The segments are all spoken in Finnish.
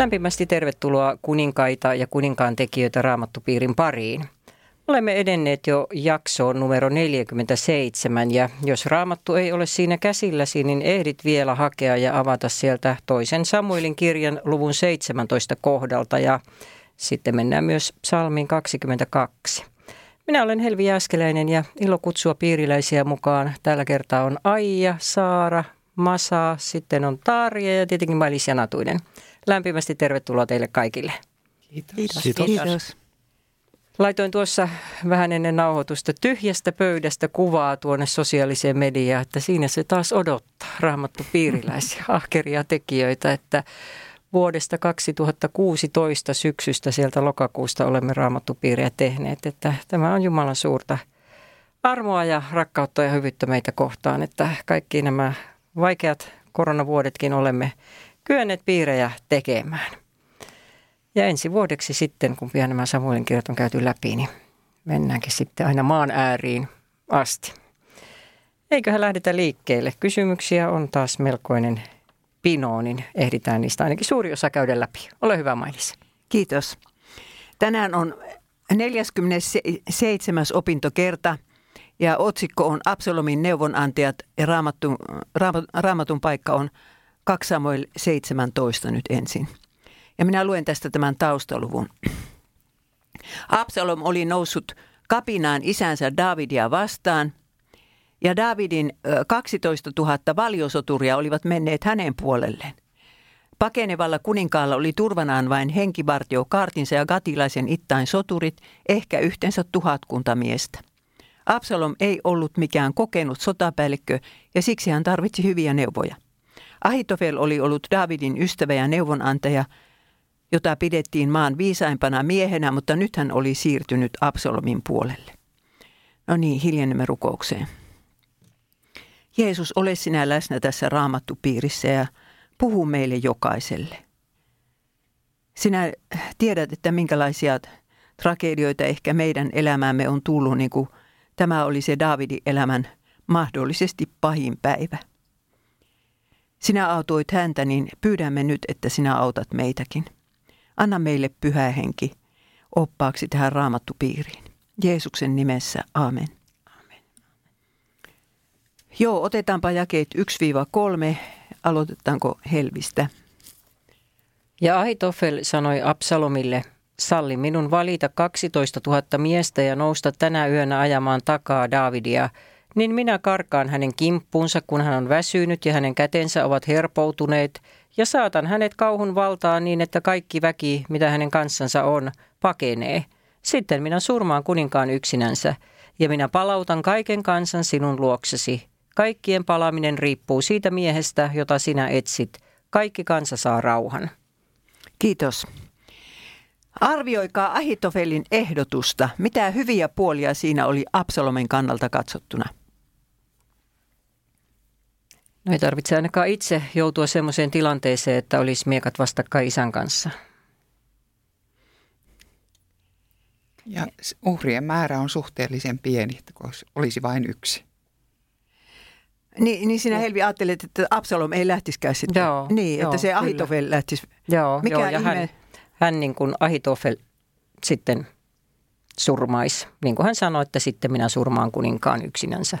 Lämpimästi tervetuloa kuninkaita ja kuninkaan tekijöitä Raamattupiirin pariin. Olemme edenneet jo jaksoon numero 47 ja jos Raamattu ei ole siinä käsilläsi, niin ehdit vielä hakea ja avata sieltä toisen Samuelin kirjan luvun 17 kohdalta ja sitten mennään myös psalmiin 22. Minä olen Helvi Jääskeläinen ja ilo kutsua piiriläisiä mukaan. Tällä kertaa on Aija, Saara, Masa, sitten on Tarja ja tietenkin Mailis Janatuinen. Lämpimästi tervetuloa teille kaikille. Kiitos. Kiitos. Kiitos. Kiitos. Laitoin tuossa vähän ennen nauhoitusta tyhjästä pöydästä kuvaa tuonne sosiaaliseen mediaan, että siinä se taas odottaa raamattu piiriläisiä ahkeria tekijöitä, että vuodesta 2016 syksystä sieltä lokakuusta olemme raamattupiiriä tehneet, että tämä on Jumalan suurta armoa ja rakkautta ja hyvyyttä meitä kohtaan, että kaikki nämä vaikeat koronavuodetkin olemme kyenneet piirejä tekemään. Ja ensi vuodeksi sitten, kun pian nämä Samuelin kirjat on käyty läpi, niin mennäänkin sitten aina maan ääriin asti. Eiköhän lähdetä liikkeelle. Kysymyksiä on taas melkoinen pino, niin ehditään niistä ainakin suuri osa käydä läpi. Ole hyvä Mailis. Kiitos. Tänään on 47. opintokerta ja otsikko on Absalomin neuvonantajat ja raamattu, raamatun paikka on 2 Samuel 17 nyt ensin. Ja minä luen tästä tämän taustaluvun. Absalom oli noussut kapinaan isänsä Davidia vastaan, ja Davidin 12 000 valiosoturia olivat menneet hänen puolelleen. Pakenevalla kuninkaalla oli turvanaan vain henkivartio Kaartinsa ja Gatilaisen ittain soturit, ehkä yhteensä tuhatkunta miestä. Absalom ei ollut mikään kokenut sotapäällikkö ja siksi hän tarvitsi hyviä neuvoja. Ahitofel oli ollut Davidin ystävä ja neuvonantaja – jota pidettiin maan viisaimpana miehenä, mutta nyt hän oli siirtynyt Absalomin puolelle. No niin, hiljennemme rukoukseen. Jeesus, ole sinä läsnä tässä raamattupiirissä ja puhu meille jokaiselle. Sinä tiedät, että minkälaisia tragedioita ehkä meidän elämäämme on tullut, niin kuin tämä oli se Daavidin elämän mahdollisesti pahin päivä. Sinä autoit häntä, niin pyydämme nyt, että sinä autat meitäkin – Anna meille pyhä henki oppaaksi tähän raamattupiiriin. Jeesuksen nimessä, amen. amen. Joo, otetaanpa jakeet 1-3. Aloitetaanko Helvistä? Ja Ahitofel sanoi Absalomille, salli minun valita 12 000 miestä ja nousta tänä yönä ajamaan takaa Davidia, niin minä karkaan hänen kimppuunsa, kun hän on väsynyt ja hänen kätensä ovat herpoutuneet – ja saatan hänet kauhun valtaan niin, että kaikki väki, mitä hänen kanssansa on, pakenee. Sitten minä surmaan kuninkaan yksinänsä, ja minä palautan kaiken kansan sinun luoksesi. Kaikkien palaaminen riippuu siitä miehestä, jota sinä etsit. Kaikki kansa saa rauhan. Kiitos. Arvioikaa Ahitofelin ehdotusta. Mitä hyviä puolia siinä oli Absalomen kannalta katsottuna? No ei tarvitse ainakaan itse joutua sellaiseen tilanteeseen, että olisi miekat vastakkain isän kanssa. Ja uhrien määrä on suhteellisen pieni, että olisi vain yksi. Niin, niin sinä Helvi ajattelet, että Absalom ei lähtisikään sitten. Joo, niin, joo, että se Ahitofel lähtisi. Joo, Mikä joo ja ihme? hän, hän niin kuin Ahitofel sitten surmaisi. Niin kuin hän sanoi, että sitten minä surmaan kuninkaan yksinänsä.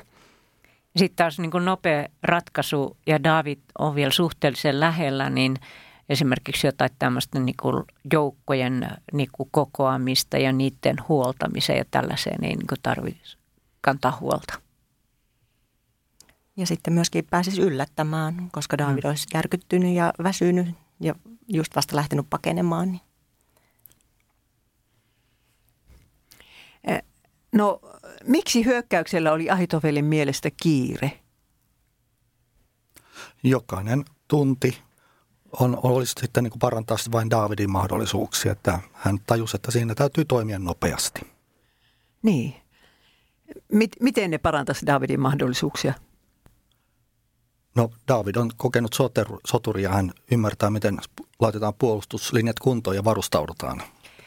Sitten taas niin kuin nopea ratkaisu, ja David on vielä suhteellisen lähellä, niin esimerkiksi jotain tämmöistä niin kuin joukkojen niin kuin kokoamista ja niiden huoltamiseen ja tällaiseen ei niin tarvitse kantaa huolta. Ja sitten myöskin pääsisi yllättämään, koska David mm. olisi järkyttynyt ja väsynyt ja just vasta lähtenyt pakenemaan. Niin. No miksi hyökkäyksellä oli Ahitofelin mielestä kiire? Jokainen tunti on, olisi sitten niin kuin parantaa vain Davidin mahdollisuuksia, että hän tajusi, että siinä täytyy toimia nopeasti. Niin. Miten ne parantaisi Davidin mahdollisuuksia? No David on kokenut soturi ja hän ymmärtää, miten laitetaan puolustuslinjat kuntoon ja varustaudutaan.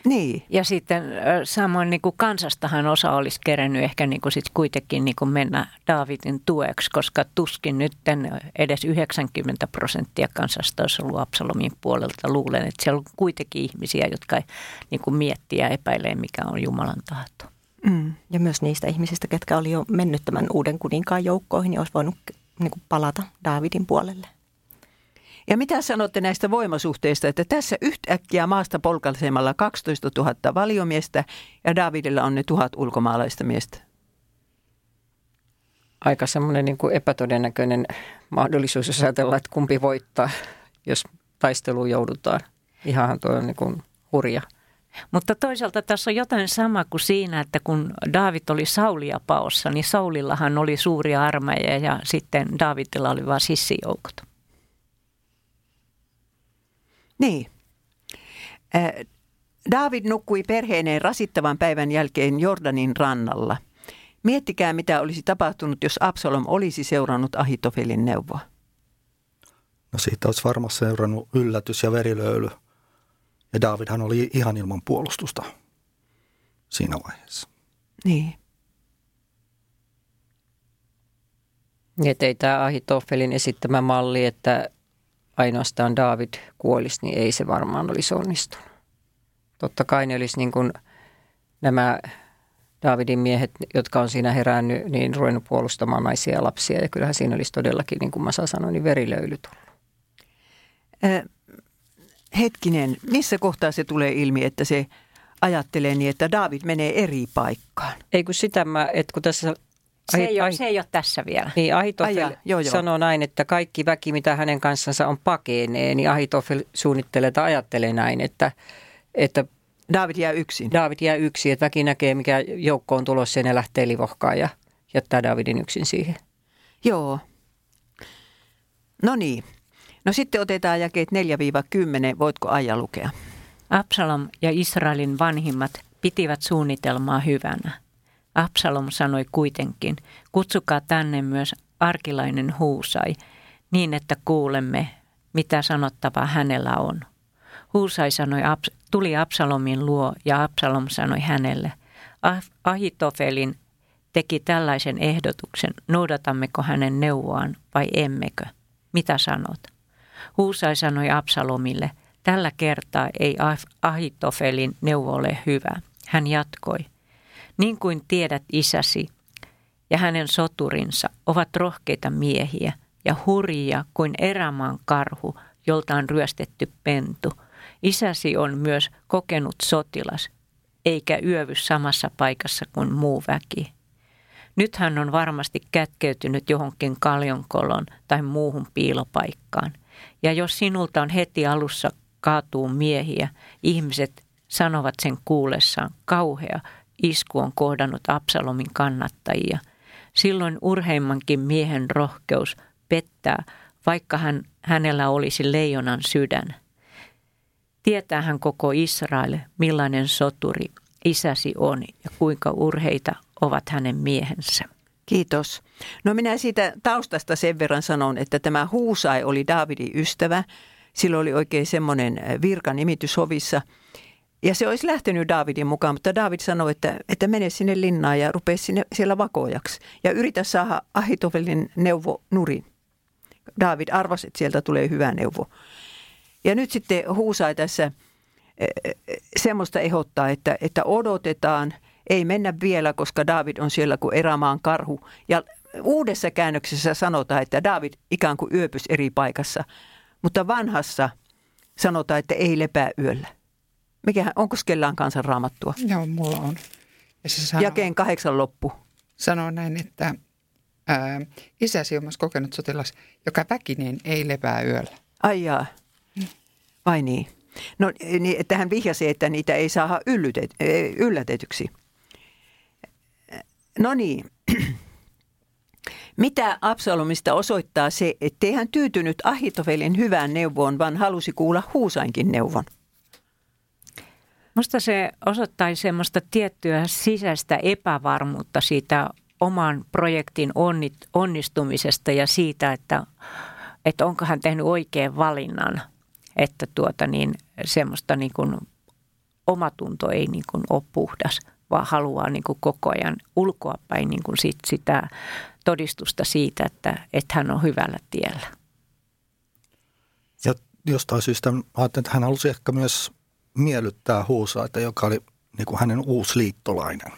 Niin. Ja sitten samoin niin kuin kansastahan osa olisi kerennyt ehkä niin kuin sit kuitenkin niin kuin mennä Daavidin tueksi, koska tuskin nyt edes 90 prosenttia kansasta olisi ollut Absalomin puolelta. Luulen, että siellä on kuitenkin ihmisiä, jotka niin kuin miettii ja epäilee, mikä on Jumalan tahto. Mm. Ja myös niistä ihmisistä, ketkä oli jo mennyt tämän uuden kuninkaan joukkoihin, niin olisi voinut niin kuin palata Daavidin puolelle. Ja mitä sanotte näistä voimasuhteista, että tässä yhtäkkiä maasta polkaisemalla 12 000 valiomiestä ja Davidilla on ne tuhat ulkomaalaista miestä? Aika semmoinen niin kuin epätodennäköinen mahdollisuus, jos ajatellaan, että kumpi voittaa, jos taisteluun joudutaan. Ihan tuo on niin kuin hurja. Mutta toisaalta tässä on jotain sama kuin siinä, että kun David oli Saulia paossa, niin Saulillahan oli suuria armeija ja sitten Davidilla oli vain sissijoukot. Niin. David nukkui perheineen rasittavan päivän jälkeen Jordanin rannalla. Miettikää, mitä olisi tapahtunut, jos Absalom olisi seurannut Ahitofelin neuvoa. No siitä olisi varmasti seurannut yllätys ja verilöyly. Ja Davidhan oli ihan ilman puolustusta siinä vaiheessa. Niin. Niin, että ei tämä Ahitofelin esittämä malli, että ainoastaan David kuolisi, niin ei se varmaan olisi onnistunut. Totta kai ne olisi niin kuin nämä Davidin miehet, jotka on siinä herännyt, niin ruvennut puolustamaan naisia ja lapsia. Ja kyllähän siinä olisi todellakin, niin kuin Masa sanoi, niin verilöyly tullut. Äh, hetkinen, missä kohtaa se tulee ilmi, että se ajattelee niin, että David menee eri paikkaan? Ei kun sitä mä, että kun tässä se, ei ole, se ei ole tässä vielä. Niin Ahitofel sanoo näin, että kaikki väki, mitä hänen kanssansa on pakenee, niin Ahitofel suunnittelee tai ajattelee näin, että, että David jää yksin. David jää yksin, että väki näkee, mikä joukko on tulossa ja ne lähtee livohkaan ja jättää Davidin yksin siihen. Joo. No niin. No sitten otetaan jakeet 4-10. Voitko Aija lukea? Absalom ja Israelin vanhimmat pitivät suunnitelmaa hyvänä. Absalom sanoi kuitenkin, kutsukaa tänne myös arkilainen huusai, niin että kuulemme, mitä sanottavaa hänellä on. Huusai sanoi, tuli Absalomin luo ja Absalom sanoi hänelle, Ahitofelin teki tällaisen ehdotuksen, noudatammeko hänen neuvoaan vai emmekö? Mitä sanot? Huusai sanoi Absalomille, tällä kertaa ei Ahitofelin neuvo ole hyvä. Hän jatkoi, niin kuin tiedät isäsi ja hänen soturinsa ovat rohkeita miehiä ja hurjia kuin erämaan karhu, jolta on ryöstetty pentu. Isäsi on myös kokenut sotilas, eikä yövy samassa paikassa kuin muu väki. Nyt hän on varmasti kätkeytynyt johonkin kaljonkolon tai muuhun piilopaikkaan. Ja jos sinulta on heti alussa kaatuu miehiä, ihmiset sanovat sen kuullessaan kauhea isku on kohdannut Absalomin kannattajia. Silloin urheimmankin miehen rohkeus pettää, vaikka hän, hänellä olisi leijonan sydän. Tietää hän koko Israel, millainen soturi isäsi on ja kuinka urheita ovat hänen miehensä. Kiitos. No minä siitä taustasta sen verran sanon, että tämä Huusai oli Daavidin ystävä. Sillä oli oikein semmoinen virkanimitys hovissa – ja se olisi lähtenyt Davidin mukaan, mutta David sanoi, että, että mene sinne linnaan ja rupea sinne siellä vakojaksi. Ja yritä saada Ahitovelin neuvo nurin. David arvasi, että sieltä tulee hyvä neuvo. Ja nyt sitten huusai tässä e, e, semmoista ehdottaa, että, että odotetaan, ei mennä vielä, koska David on siellä kuin erämaan karhu. Ja uudessa käännöksessä sanotaan, että David ikään kuin yöpys eri paikassa, mutta vanhassa sanotaan, että ei lepää yöllä. Mikä, onko kellään kansan raamattua? Joo, mulla on. Ja se sanoo, Jakeen kahdeksan loppu. Sanoo näin, että ää, isäsi on myös kokenut sotilas, joka väkineen ei lepää yöllä. Ai jaa. Vai niin? No niin, että hän vihjasi, että niitä ei saa yllytet, yllätetyksi. No niin. Mitä Absalomista osoittaa se, ettei hän tyytynyt Ahitofelin hyvään neuvoon, vaan halusi kuulla Huusainkin neuvon? Musta se osoittaisi semmoista tiettyä sisäistä epävarmuutta siitä oman projektin onnistumisesta ja siitä, että, että onko hän tehnyt oikean valinnan. Että tuota niin, semmoista niin kuin omatunto ei niin kuin ole puhdas, vaan haluaa niin kuin koko ajan ulkoapäin niin kuin sit sitä todistusta siitä, että, että hän on hyvällä tiellä. Ja jostain syystä ajattelin, että hän halusi ehkä myös miellyttää Huusaita, joka oli niin kuin hänen uusi liittolainen,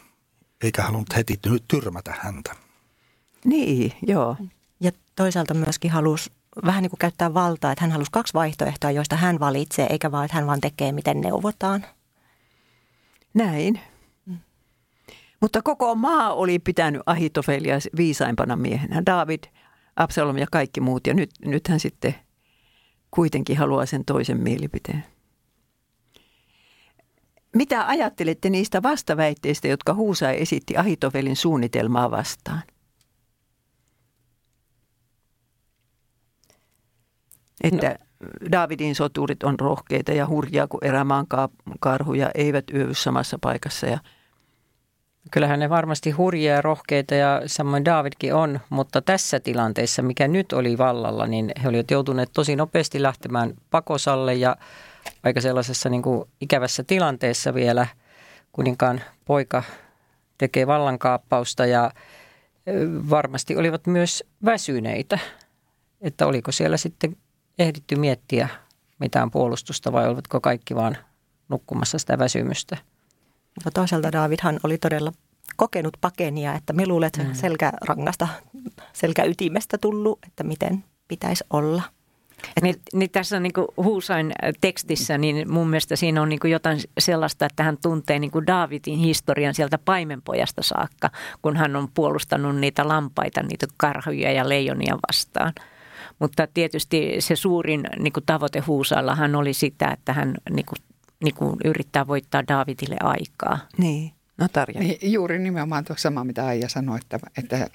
eikä halunnut heti tyrmätä häntä. Niin, joo. Ja toisaalta myöskin halusi vähän niin kuin käyttää valtaa, että hän halusi kaksi vaihtoehtoa, joista hän valitsee, eikä vaan, että hän vaan tekee, miten neuvotaan. Näin. Mm. Mutta koko maa oli pitänyt Ahitofelia viisaimpana miehenä. David, Absalom ja kaikki muut. Ja nyt, nyt hän sitten kuitenkin haluaa sen toisen mielipiteen. Mitä ajattelette niistä vastaväitteistä, jotka Huusai esitti Ahitofelin suunnitelmaa vastaan? Että no. Davidin soturit on rohkeita ja hurjaa kuin erämaan karhuja, eivät yövy samassa paikassa. Ja Kyllähän ne varmasti hurjia ja rohkeita ja samoin Davidkin on, mutta tässä tilanteessa, mikä nyt oli vallalla, niin he olivat joutuneet tosi nopeasti lähtemään pakosalle ja aika sellaisessa niin kuin ikävässä tilanteessa vielä kuninkaan poika tekee vallankaappausta ja varmasti olivat myös väsyneitä, että oliko siellä sitten ehditty miettiä mitään puolustusta vai olivatko kaikki vaan nukkumassa sitä väsymystä? Mutta toisaalta Davidhan oli todella kokenut pakenia, että me luulet mm. selkärangasta, selkäytimestä tullut, että miten pitäisi olla. Niin, niin tässä niin kuin Huusain tekstissä, niin mun mielestä siinä on niin kuin jotain sellaista, että hän tuntee niin kuin Daavidin historian sieltä paimenpojasta saakka, kun hän on puolustanut niitä lampaita, niitä karhuja ja leijonia vastaan – mutta tietysti se suurin niin kuin tavoite Huusallahan oli sitä, että hän niin kuin, niin kuin yrittää voittaa Davidille aikaa. Niin. No Tarja. Niin, juuri nimenomaan tuo sama, mitä Aija sanoi, että, että äh,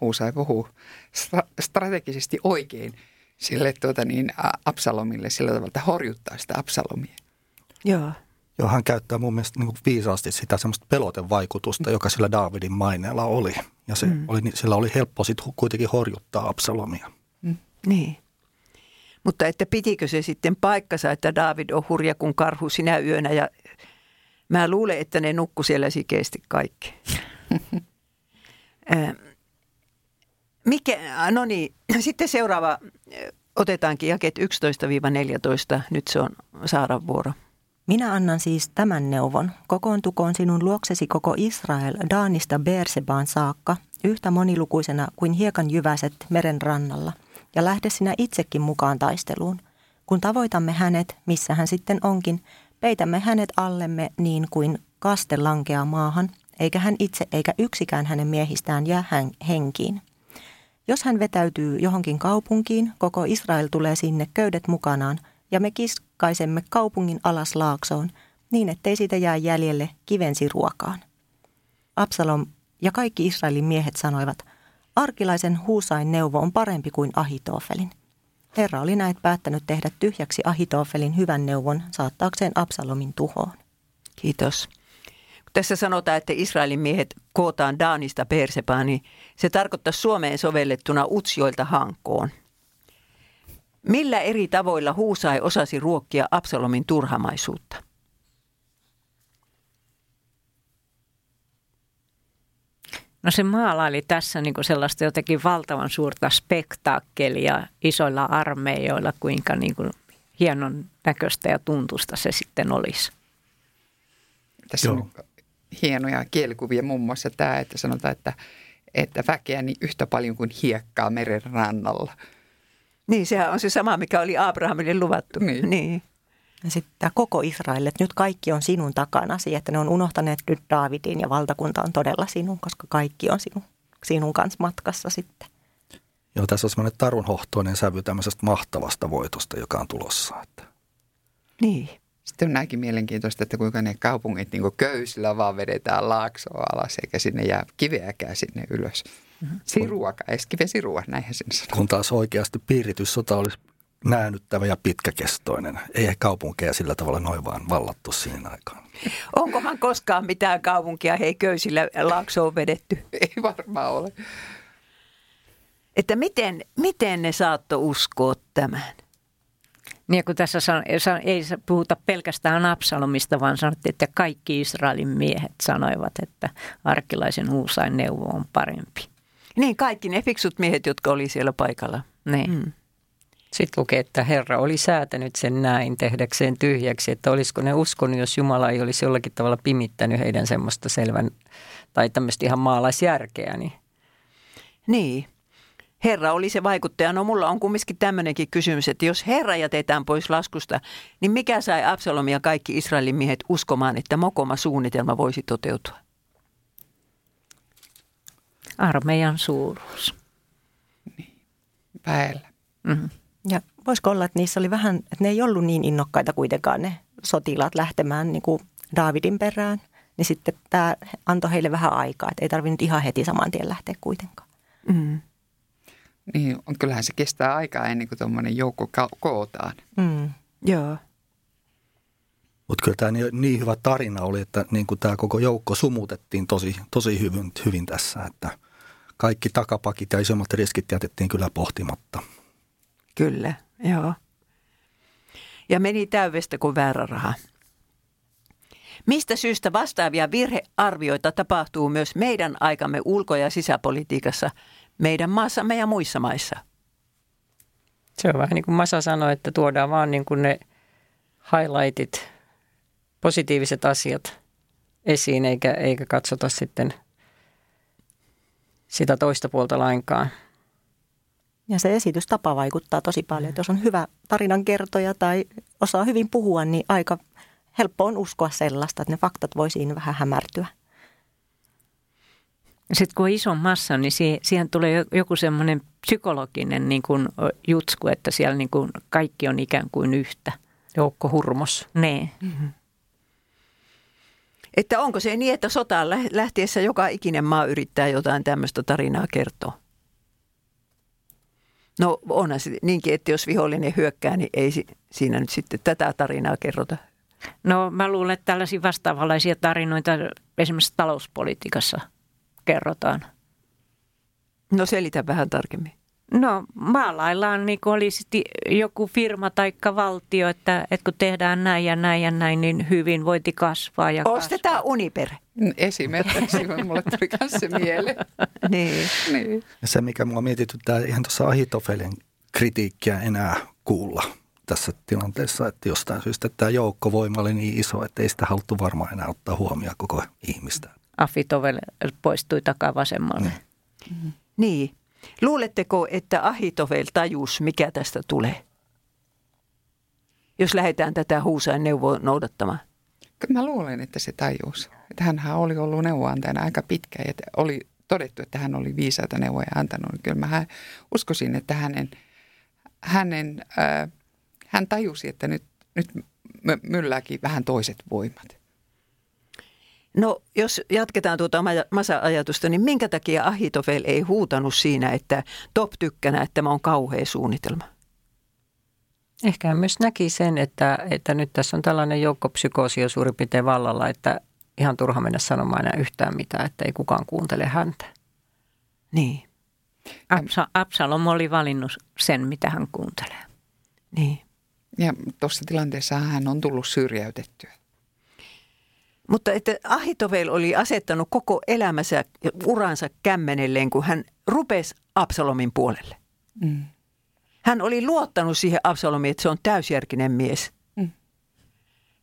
Huusai puhuu stra- strategisesti oikein sille tuota niin, Absalomille sillä tavalla, että horjuttaa sitä Absalomia. Joo. Joo, hän käyttää mun mielestä niin viisaasti sitä semmoista pelotevaikutusta, joka sillä Davidin maineella oli. Ja se mm. oli, sillä oli helppo sitten kuitenkin horjuttaa Absalomia. Niin. Mutta että pitikö se sitten paikkansa, että David on hurja kuin karhu sinä yönä ja mä luulen, että ne nukku siellä sikeesti kaikki. Mikä, no niin, sitten seuraava otetaankin jaket 11-14. Nyt se on Saaran vuoro. Minä annan siis tämän neuvon. Kokoontukoon sinun luoksesi koko Israel Daanista Beersebaan saakka, yhtä monilukuisena kuin hiekan jyväset meren rannalla – ja lähde sinä itsekin mukaan taisteluun. Kun tavoitamme hänet, missä hän sitten onkin, peitämme hänet allemme niin kuin kaste lankeaa maahan, eikä hän itse eikä yksikään hänen miehistään jää henkiin. Jos hän vetäytyy johonkin kaupunkiin, koko Israel tulee sinne köydet mukanaan, ja me kiskaisemme kaupungin alas laaksoon, niin ettei siitä jää jäljelle kivensi ruokaan. Absalom ja kaikki Israelin miehet sanoivat – Arkilaisen Huusain neuvo on parempi kuin Ahitofelin. Herra oli näet päättänyt tehdä tyhjäksi Ahitofelin hyvän neuvon saattaakseen Absalomin tuhoon. Kiitos. Tässä sanotaan, että Israelin miehet kootaan Daanista Persepaan, niin se tarkoittaa Suomeen sovellettuna Utsjoilta Hankoon. Millä eri tavoilla Huusai osasi ruokkia Absalomin turhamaisuutta? No se maalaili tässä niin kuin sellaista jotenkin valtavan suurta spektaakkelia isoilla armeijoilla, kuinka niin kuin hienon näköistä ja tuntusta se sitten olisi. Tässä Joo. on hienoja kielikuvia, muun muassa tämä, että sanotaan, että, että väkeä niin yhtä paljon kuin hiekkaa meren rannalla. Niin, sehän on se sama, mikä oli Abrahamille luvattu. Niin. niin. Ja sitten tämä koko Israel, että nyt kaikki on sinun takanasi, että ne on unohtaneet nyt Daavidin ja valtakunta on todella sinun, koska kaikki on sinun, sinun kanssa matkassa sitten. Joo, tässä on semmoinen tarunhohtoinen sävy tämmöisestä mahtavasta voitosta, joka on tulossa. Että. Niin. Sitten on näinkin mielenkiintoista, että kuinka ne kaupungit niin köysillä vaan vedetään laaksoa alas, eikä sinne jää kiveäkään sinne ylös. Mm-hmm. Siruakaan, edes kive sirua, näinhän sen sanoo. Kun taas oikeasti piirityssota olisi näännyttävä ja pitkäkestoinen. Ei kaupunkeja sillä tavalla noin vaan vallattu siinä aikaan. Onkohan koskaan mitään kaupunkia hei köysillä laaksoon vedetty? Ei varmaan ole. Että miten, miten ne saatto uskoa tämän? Niin kun tässä san, ei puhuta pelkästään Absalomista, vaan sanottiin, että kaikki Israelin miehet sanoivat, että arkilaisen uusain neuvo on parempi. Niin, kaikki ne fiksut miehet, jotka oli siellä paikalla. Niin. Mm. Sitten lukee, että Herra oli säätänyt sen näin tehdäkseen tyhjäksi, että olisiko ne uskonut, jos Jumala ei olisi jollakin tavalla pimittänyt heidän semmoista selvän tai tämmöistä ihan maalaisjärkeä. Niin. niin. Herra oli se vaikuttaja. No mulla on kumminkin tämmöinenkin kysymys, että jos Herra jätetään pois laskusta, niin mikä sai Absalomia kaikki Israelin miehet uskomaan, että mokoma suunnitelma voisi toteutua? Armeijan suuruus. Niin, väellä. Mm-hmm. Ja voisiko olla, että niissä oli vähän, että ne ei ollut niin innokkaita kuitenkaan ne sotilaat lähtemään niin kuin Daavidin perään. Niin sitten tämä antoi heille vähän aikaa, että ei tarvinnut ihan heti saman tien lähteä kuitenkaan. Mm. Niin, kyllähän se kestää aikaa ennen kuin tuommoinen joukko kootaan. Mm. Joo. Mutta kyllä tämä niin, niin hyvä tarina oli, että niin kuin tämä koko joukko sumutettiin tosi, tosi hyvin, hyvin tässä, että kaikki takapakit ja isommat riskit jätettiin kyllä pohtimatta. Kyllä, joo. Ja meni täyvestä kuin väärä raha. Mistä syystä vastaavia virhearvioita tapahtuu myös meidän aikamme ulko- ja sisäpolitiikassa, meidän maassamme ja muissa maissa? Se on vähän niin kuin Masa sanoi, että tuodaan vaan niin kuin ne highlightit, positiiviset asiat esiin, eikä, eikä katsota sitten sitä toista puolta lainkaan. Ja se esitystapa vaikuttaa tosi paljon. Että jos on hyvä tarinankertoja tai osaa hyvin puhua, niin aika helppo on uskoa sellaista, että ne faktat voi siinä vähän hämärtyä. Sitten kun on iso massa, niin siihen tulee joku semmoinen psykologinen niin kuin jutsku, että siellä niin kuin kaikki on ikään kuin yhtä. Joukko hurmos. Nee. Mm-hmm. Että onko se niin, että sotaan lähtiessä joka ikinen maa yrittää jotain tämmöistä tarinaa kertoa? No onhan se niinkin, että jos vihollinen hyökkää, niin ei siinä nyt sitten tätä tarinaa kerrota. No mä luulen, että tällaisia vastaavanlaisia tarinoita esimerkiksi talouspolitiikassa kerrotaan. No selitä vähän tarkemmin. No maalaillaan niin kuin olisi joku firma tai valtio, että, että kun tehdään näin ja näin ja näin, niin hyvinvointi kasvaa ja Ostetaan kasvaa. Uniper. Esimerkiksi, mulle tuli myös se mieleen. niin. niin. Se, mikä mua mietityttää, ihan tuossa Ahitofelin kritiikkiä enää kuulla tässä tilanteessa, että jostain syystä että tämä joukkovoima oli niin iso, että ei sitä haluttu varmaan enää ottaa huomioon koko ihmistä. Afitovel poistui takaa vasemmalle. Niin. niin. Luuletteko, että Ahitovel tajus, mikä tästä tulee? Jos lähdetään tätä huusain neuvoa noudattamaan. Mä luulen, että se tajus. Että hänhän oli ollut neuvoantajana aika pitkä ja oli todettu, että hän oli viisaita neuvoja antanut. Kyllä mä uskoisin, että hänen, hänen, äh, hän tajusi, että nyt, nyt myllääkin vähän toiset voimat. No jos jatketaan tuota masa-ajatusta, niin minkä takia Ahitofel ei huutanut siinä, että top tykkänä, että tämä on kauhea suunnitelma? Ehkä hän myös näki sen, että, että nyt tässä on tällainen joukkopsykoosi jo suurin piirtein vallalla, että ihan turha mennä sanomaan enää yhtään mitään, että ei kukaan kuuntele häntä. Niin. Absa- Absalom oli valinnut sen, mitä hän kuuntelee. Niin. Ja tuossa tilanteessa hän on tullut syrjäytettyä. Mutta että Ahitovel oli asettanut koko elämänsä ja uransa kämmenelleen, kun hän rupesi Absalomin puolelle. Mm. Hän oli luottanut siihen Absalomiin, että se on täysjärkinen mies. Mm.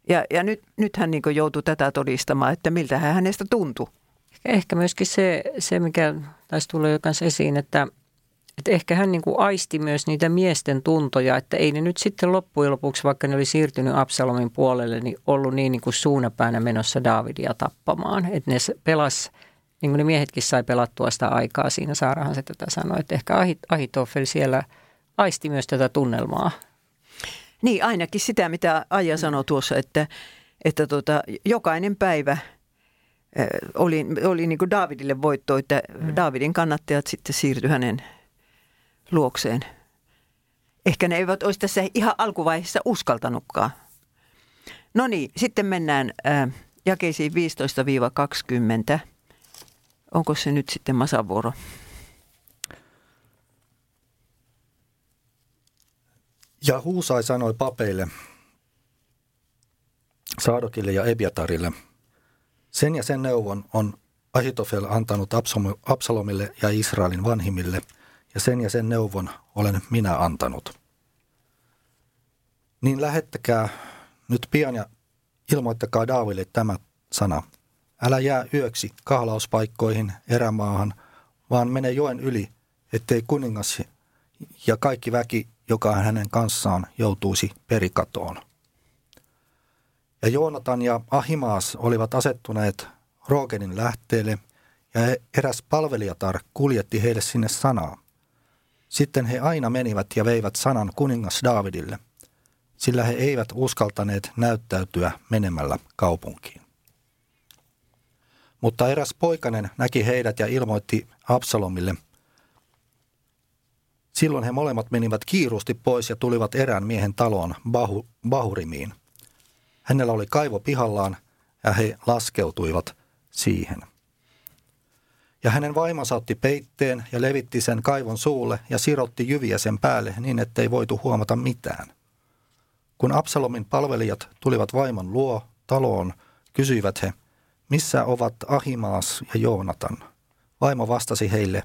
Ja, ja nyt, nyt hän niin joutui tätä todistamaan, että miltä hän hänestä tuntui. Ehkä myöskin se, se mikä taisi tulla jo kanssa esiin, että, että ehkä hän niin kuin aisti myös niitä miesten tuntoja, että ei ne nyt sitten loppujen lopuksi, vaikka ne oli siirtynyt Absalomin puolelle, niin ollut niin, niin kuin suunapäänä menossa Davidia tappamaan. Että ne pelas, niin kuin ne miehetkin sai pelattua sitä aikaa siinä, Saarahan se tätä sanoi, että ehkä Ahitofel siellä – aisti myös tätä tunnelmaa. Niin, ainakin sitä, mitä Aija sanoi tuossa, että, että tota, jokainen päivä oli, oli niin kuin Davidille voitto, että mm. Davidin kannattajat sitten siirtyi hänen luokseen. Ehkä ne eivät olisi tässä ihan alkuvaiheessa uskaltanutkaan. No niin, sitten mennään äh, jakeisiin 15-20. Onko se nyt sitten masavuoro? Ja Huusai sanoi papeille, Saadokille ja Ebiatarille, sen ja sen neuvon on Ahitofel antanut Absalomille ja Israelin vanhimmille, ja sen ja sen neuvon olen minä antanut. Niin lähettäkää nyt pian ja ilmoittakaa Daaville tämä sana. Älä jää yöksi kahlauspaikkoihin erämaahan, vaan mene joen yli, ettei kuningas ja kaikki väki, joka hänen kanssaan joutuisi perikatoon. Ja Joonatan ja Ahimaas olivat asettuneet Roogenin lähteelle, ja eräs palvelijatar kuljetti heille sinne sanaa. Sitten he aina menivät ja veivät sanan kuningas Daavidille, sillä he eivät uskaltaneet näyttäytyä menemällä kaupunkiin. Mutta eräs poikanen näki heidät ja ilmoitti Absalomille. Silloin he molemmat menivät kiirusti pois ja tulivat erään miehen taloon Bahu, Bahurimiin. Hänellä oli kaivo pihallaan ja he laskeutuivat siihen. Ja hänen vaimonsa otti peitteen ja levitti sen kaivon suulle ja sirotti jyviä sen päälle niin, ettei voitu huomata mitään. Kun Absalomin palvelijat tulivat vaimon luo taloon, kysyivät he, missä ovat Ahimaas ja Joonatan? Vaimo vastasi heille,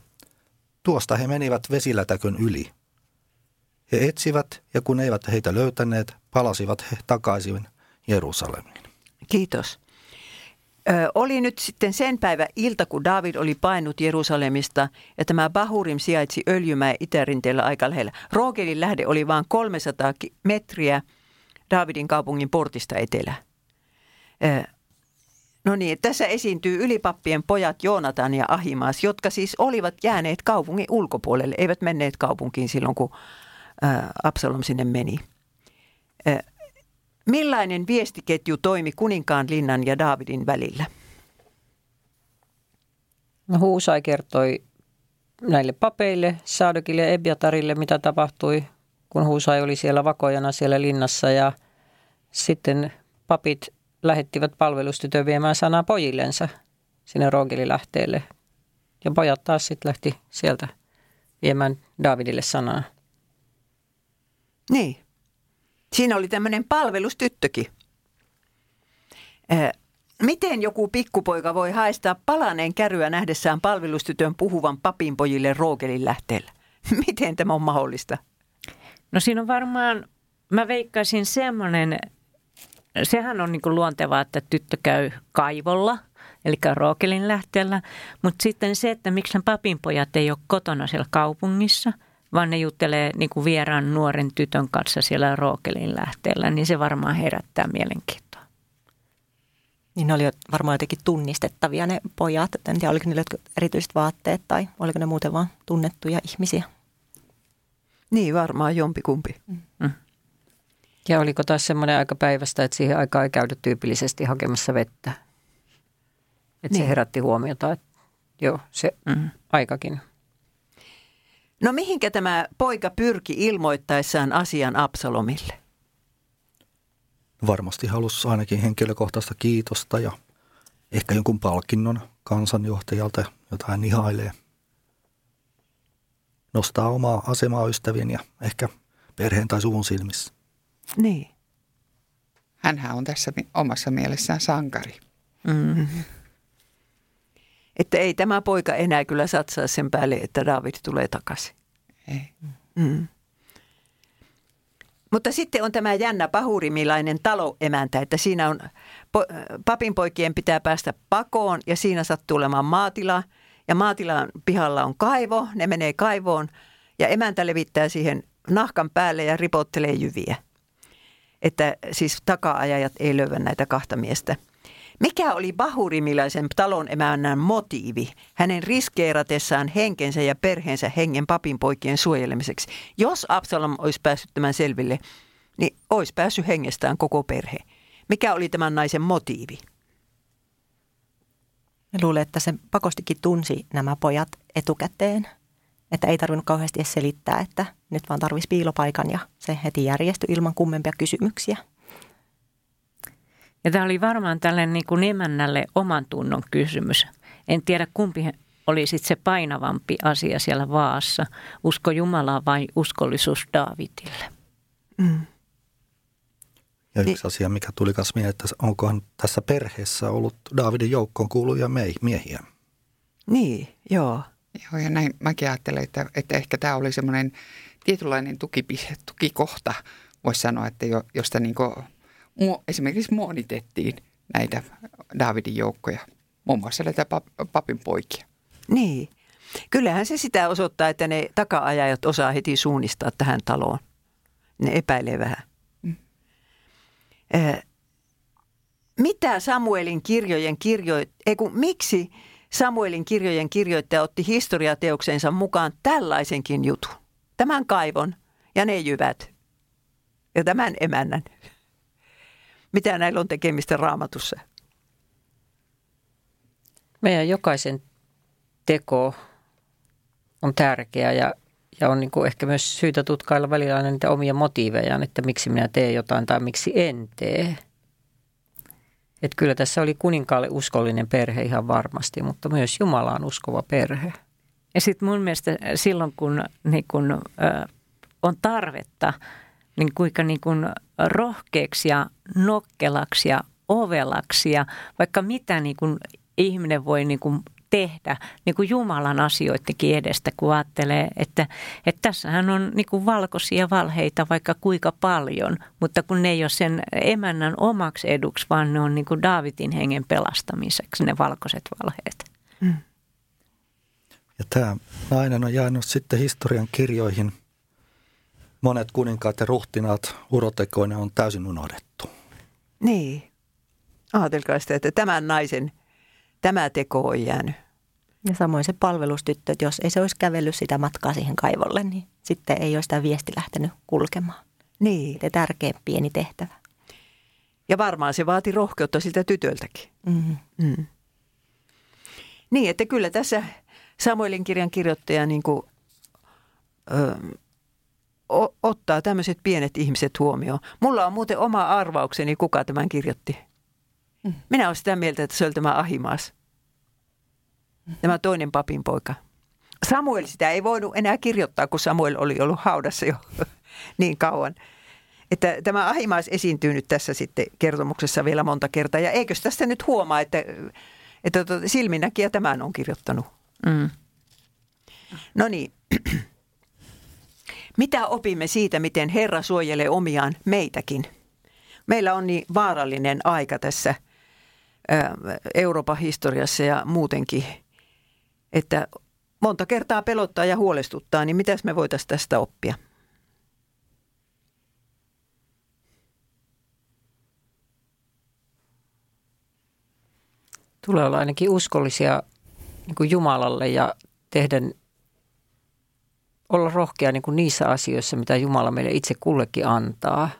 tuosta he menivät vesilätäkön yli. He etsivät ja kun eivät heitä löytäneet, palasivat he takaisin Jerusalemiin. Kiitos. Ö, oli nyt sitten sen päivä ilta, kun David oli painut Jerusalemista ja tämä Bahurim sijaitsi Öljymäen itärinteellä aika lähellä. Roogelin lähde oli vain 300 metriä Davidin kaupungin portista etelä. Ö, no niin, tässä esiintyy ylipappien pojat Joonatan ja Ahimaas, jotka siis olivat jääneet kaupungin ulkopuolelle, eivät menneet kaupunkiin silloin, kun Absalom sinne meni. Millainen viestiketju toimi kuninkaan linnan ja Daavidin välillä? No, Huusai kertoi näille papeille, Saadokille ja Ebiatarille, mitä tapahtui, kun Huusai oli siellä vakojana siellä linnassa ja sitten papit lähettivät palvelustytön viemään sanaa pojillensa sinne Roogelilähteelle. Ja pojat taas sitten lähti sieltä viemään Davidille sanaa. Niin. Siinä oli tämmöinen palvelustyttökin. Miten joku pikkupoika voi haistaa palaneen käryä nähdessään palvelustytön puhuvan papinpojille Roogelin lähteellä? Miten tämä on mahdollista? No siinä on varmaan, mä veikkaisin semmoinen, sehän on niin luontevaa, että tyttö käy kaivolla, eli Rookelin lähteellä, mutta sitten se, että miksi papinpojat ei ole kotona siellä kaupungissa – vaan ne juttelee niin kuin vieraan nuoren tytön kanssa siellä Rookelin lähteellä, niin se varmaan herättää mielenkiintoa. Niin ne oli varmaan jotenkin tunnistettavia ne pojat. En tiedä, oliko niillä erityiset vaatteet tai oliko ne muuten vaan tunnettuja ihmisiä. Niin, varmaan jompikumpi. Mm. Ja oliko taas semmoinen aika päivästä, että siihen aikaan ei käydä tyypillisesti hakemassa vettä? Että niin. se herätti huomiota, että joo, se mm. aikakin No mihinkä tämä poika pyrki ilmoittaessaan asian Absalomille? Varmasti halusi ainakin henkilökohtaista kiitosta ja ehkä jonkun palkinnon kansanjohtajalta, jota hän ihailee. Nostaa omaa asemaa ystävien ja ehkä perheen tai suvun silmissä. Niin. Hänhän on tässä omassa mielessään sankari. Mm-hmm. Että ei tämä poika enää kyllä satsaa sen päälle, että David tulee takaisin. Ei. Mm. Mutta sitten on tämä jännä pahurimilainen taloemäntä, että siinä on, papinpoikien pitää päästä pakoon ja siinä sattuu olemaan maatila. Ja maatilan pihalla on kaivo, ne menee kaivoon ja emäntä levittää siihen nahkan päälle ja ripottelee jyviä. Että siis takaajajat ei löyä näitä kahta miestä – mikä oli Bahurimilaisen talon emännän motiivi hänen riskeeratessaan henkensä ja perheensä hengen papinpoikien suojelemiseksi? Jos Absalom olisi päässyt tämän selville, niin olisi päässyt hengestään koko perhe. Mikä oli tämän naisen motiivi? Luulen, että se pakostikin tunsi nämä pojat etukäteen. Että ei tarvinnut kauheasti edes selittää, että nyt vaan tarvisi piilopaikan ja se heti järjestyi ilman kummempia kysymyksiä. Ja tämä oli varmaan tällainen niin kuin emännälle oman tunnon kysymys. En tiedä kumpi oli sitten se painavampi asia siellä vaassa, usko Jumalaa vai uskollisuus Daavidille. Mm. Ja yksi niin. asia, mikä tuli myös mieleen, että onkohan tässä perheessä ollut Davidin joukkoon kuuluvia miehiä. Niin, joo. Joo, ja näin mäkin ajattelen, että, että ehkä tämä oli semmoinen tietynlainen tuki, tukikohta, voisi sanoa, että jo, josta niin esimerkiksi muonitettiin näitä Davidin joukkoja, muun muassa näitä papin poikia. Niin. Kyllähän se sitä osoittaa, että ne taka-ajajat osaa heti suunnistaa tähän taloon. Ne epäilee vähän. Mm. Äh, mitä Samuelin kirjojen kirjo... Ei kun, miksi Samuelin kirjojen kirjoittaja otti historiateokseensa mukaan tällaisenkin jutun? Tämän kaivon ja ne jyvät ja tämän emännän. Mitä näillä on tekemistä raamatussa? Meidän jokaisen teko on tärkeä ja, ja on niin kuin ehkä myös syytä tutkailla välillä niitä omia motiivejaan, että miksi minä teen jotain tai miksi en tee. Että kyllä tässä oli kuninkaalle uskollinen perhe ihan varmasti, mutta myös Jumalaan uskova perhe. Ja sitten mun mielestä silloin, kun, niin kun ö, on tarvetta, niin kuinka niin kun rohkeaksi ja nokkelaksi ja ovelaksi ja vaikka mitä niin kun ihminen voi niin kun tehdä niin kuin Jumalan asioidenkin edestä, kun ajattelee, että, että tässähän on niin kuin valkoisia valheita vaikka kuinka paljon, mutta kun ne ei ole sen emännän omaksi eduksi, vaan ne on niin kuin Daavidin hengen pelastamiseksi ne valkoiset valheet. Mm. Ja tämä nainen on jäänyt sitten historian kirjoihin. Monet kuninkaat ja ruhtinaat urotekoinen on täysin unohdettu. Niin. Ajatelkaa sitä, että tämän naisen tämä teko on jäänyt. Ja samoin se palvelustyttö, että jos ei se olisi kävellyt sitä matkaa siihen kaivolle, niin sitten ei olisi tämä viesti lähtenyt kulkemaan. Niin. Se tärkeä pieni tehtävä. Ja varmaan se vaati rohkeutta siltä tytöltäkin. Mm-hmm. Mm. Niin, että kyllä tässä Samuelin kirjan kirjoittaja niin kuin, ö, ottaa tämmöiset pienet ihmiset huomioon. Mulla on muuten oma arvaukseni, kuka tämän kirjoitti. Mm. Minä olen sitä mieltä, että se oli tämä Ahimaas. Tämä toinen papin poika. Samuel sitä ei voinut enää kirjoittaa, kun Samuel oli ollut haudassa jo niin kauan. Että tämä Ahimaas esiintyy nyt tässä sitten kertomuksessa vielä monta kertaa. Ja eikö tästä nyt huomaa, että, että tuota, silminnäkijä tämän on kirjoittanut. Mm. No niin. Mitä opimme siitä, miten Herra suojelee omiaan meitäkin? Meillä on niin vaarallinen aika tässä Euroopan historiassa ja muutenkin – että monta kertaa pelottaa ja huolestuttaa, niin mitäs me voitaisiin tästä oppia? Tulee olla ainakin uskollisia niin Jumalalle ja tehdä, olla rohkea niin kuin niissä asioissa, mitä Jumala meille itse kullekin antaa.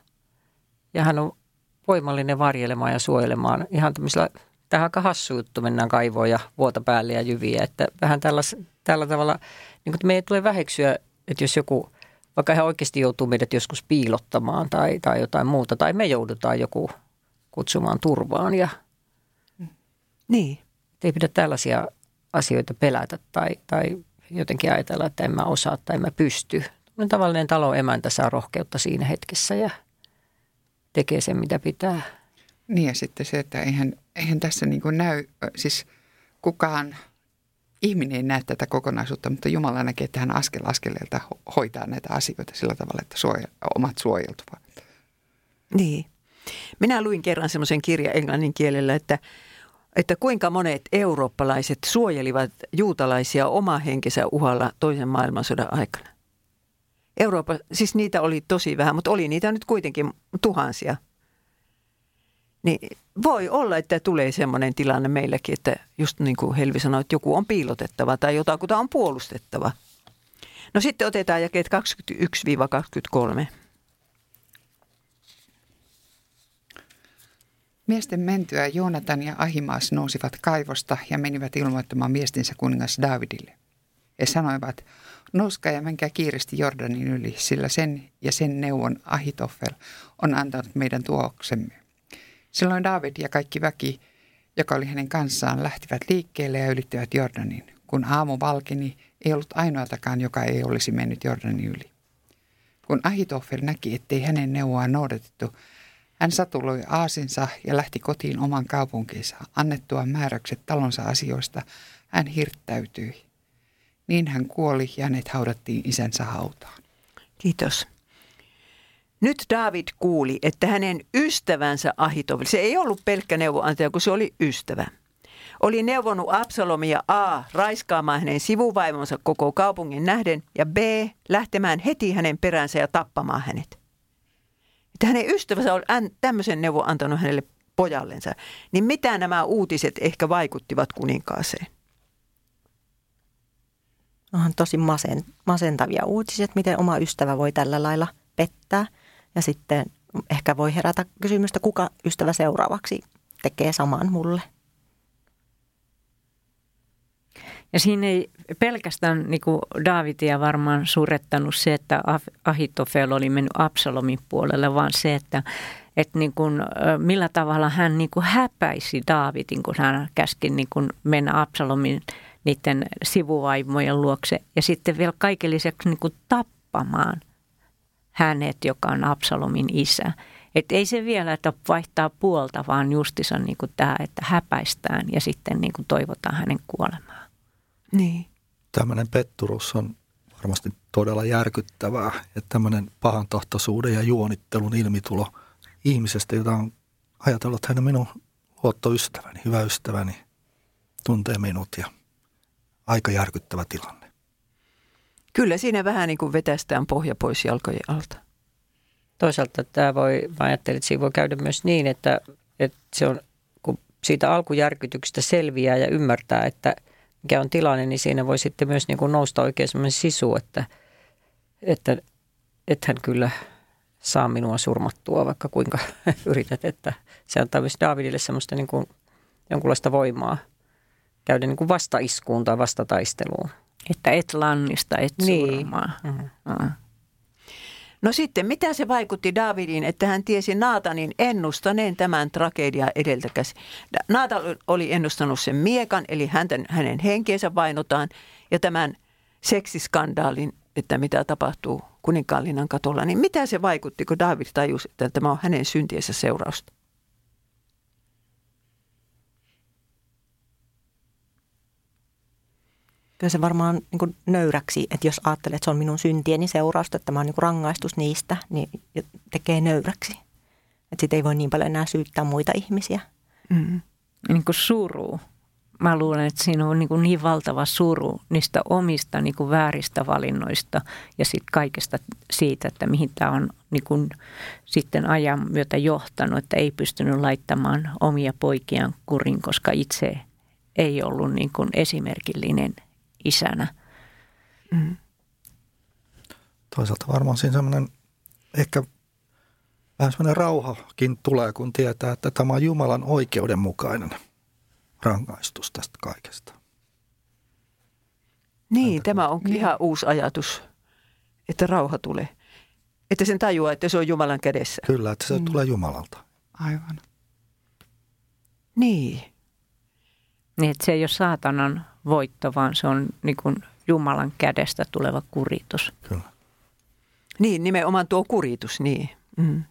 Ja hän on voimallinen varjelemaan ja suojelemaan ihan tämmöisellä Tähän aika hassu juttu, mennään kaivoon ja vuota päälle ja jyviä. Että vähän tällas, tällä tavalla, niin kuin meidän tulee väheksyä, että jos joku, vaikka hän oikeasti joutuu meidät joskus piilottamaan tai, tai jotain muuta, tai me joudutaan joku kutsumaan turvaan. Ja, niin. Ei pidä tällaisia asioita pelätä tai, tai jotenkin ajatella, että en mä osaa tai en mä pysty. Tavallinen talon emäntä saa rohkeutta siinä hetkessä ja tekee sen, mitä pitää. Niin ja sitten se, että eihän, eihän tässä niin kuin näy, siis kukaan ihminen ei näe tätä kokonaisuutta, mutta Jumala näkee, että hän askel askeleelta hoitaa näitä asioita sillä tavalla, että suoja, omat suojeltuvat. Niin. Minä luin kerran semmoisen kirjan englannin kielellä, että, että kuinka monet eurooppalaiset suojelivat juutalaisia oma henkensä uhalla toisen maailmansodan aikana. Eurooppa, siis niitä oli tosi vähän, mutta oli niitä nyt kuitenkin tuhansia – niin voi olla, että tulee sellainen tilanne meilläkin, että just niin kuin Helvi sanoi, että joku on piilotettava tai jotakuta on puolustettava. No sitten otetaan jakeet 21-23. Miesten mentyä Joonatan ja Ahimaas nousivat kaivosta ja menivät ilmoittamaan miestinsä kuningas Davidille. He sanoivat, nouskaa ja menkää kiireesti Jordanin yli, sillä sen ja sen neuvon Ahitofel on antanut meidän tuoksemme. Silloin David ja kaikki väki, joka oli hänen kanssaan, lähtivät liikkeelle ja ylittivät Jordanin. Kun aamu valkeni, ei ollut ainoatakaan, joka ei olisi mennyt Jordanin yli. Kun Ahitofel näki, ettei hänen neuvoaan noudatettu, hän satuloi aasinsa ja lähti kotiin oman kaupunkinsa. Annettua määräykset talonsa asioista hän hirttäytyi. Niin hän kuoli ja hänet haudattiin isänsä hautaan. Kiitos. Nyt David kuuli, että hänen ystävänsä Ahitofel, se ei ollut pelkkä neuvonantaja, kun se oli ystävä, oli neuvonut Absalomia A. raiskaamaan hänen sivuvaimonsa koko kaupungin nähden ja B. lähtemään heti hänen peränsä ja tappamaan hänet. Että hänen ystävänsä oli tämmöisen neuvon antanut hänelle pojallensa. Niin mitä nämä uutiset ehkä vaikuttivat kuninkaaseen? On tosi masen, masentavia uutiset, miten oma ystävä voi tällä lailla pettää. Ja sitten ehkä voi herätä kysymystä, kuka ystävä seuraavaksi tekee saman mulle. Ja siinä ei pelkästään niin kuin Davidia varmaan surettanut se, että Ahitofel oli mennyt Absalomin puolelle, vaan se, että, että niin kuin, millä tavalla hän niin kuin häpäisi Davidin, kun hän käski niin kuin mennä Absalomin niiden sivuvaimojen luokse ja sitten vielä kaiken lisäksi niin kuin tappamaan hänet, joka on Absalomin isä. Et ei se vielä, että vaihtaa puolta, vaan justissa niin kuin tämä, että häpäistään ja sitten niin kuin toivotaan hänen kuolemaan. Niin. Tämmöinen petturus on varmasti todella järkyttävää, että tämmöinen pahantahtoisuuden ja juonittelun ilmitulo ihmisestä, jota on ajatellut, että hän on minun luottoystäväni, hyvä ystäväni, tuntee minut ja aika järkyttävä tilanne. Kyllä siinä vähän niin kuin vetästään pohja pois jalkojen alta. Toisaalta tämä voi, mä ajattelin, että siinä voi käydä myös niin, että, että se on, kun siitä alkujärkytyksestä selviää ja ymmärtää, että – mikä on tilanne, niin siinä voi sitten myös niin kuin nousta oikein semmoinen sisu, että, että et hän kyllä saa minua surmattua, vaikka kuinka yrität, että se antaa myös Davidille semmoista niin kuin jonkunlaista voimaa käydä niin kuin vastaiskuun tai vastataisteluun. Että et lannista, et niin. surmaa. Mm-hmm. Mm. No sitten, mitä se vaikutti Davidin, että hän tiesi Naatanin ennustaneen tämän tragedia edeltäkäsi? Naata oli ennustanut sen miekan, eli hänten, hänen henkeensä vainotaan, ja tämän seksiskandaalin, että mitä tapahtuu kuninkaallinnan katolla. Niin mitä se vaikutti, kun David tajusi, että tämä on hänen syntiensä seurausta? Kyllä se varmaan niin kuin nöyräksi, että jos ajattelee, että se on minun syntieni seurausta, että tämä on niin rangaistus niistä, niin tekee nöyräksi. Että sitten ei voi niin paljon enää syyttää muita ihmisiä. Mm. Niin kuin suru. Mä luulen, että siinä on niin, kuin niin valtava suru niistä omista niin kuin vääristä valinnoista ja sitten kaikesta siitä, että mihin tämä on niin kuin sitten ajan myötä johtanut, että ei pystynyt laittamaan omia poikiaan kurin, koska itse ei ollut niin kuin esimerkillinen isänä. Mm. Toisaalta varmaan siinä semmoinen ehkä vähän semmoinen rauhakin tulee, kun tietää, että tämä on Jumalan oikeudenmukainen rangaistus tästä kaikesta. Niin, Tältä tämä on niin. ihan uusi ajatus, että rauha tulee. Että sen tajuaa, että se on Jumalan kädessä. Kyllä, että se mm. tulee Jumalalta. Aivan. Niin. Niin, että se ei ole saatanan voitto, vaan se on niin kuin Jumalan kädestä tuleva kuritus. Kyllä. Niin, nimenomaan tuo kuritus, niin. Mm.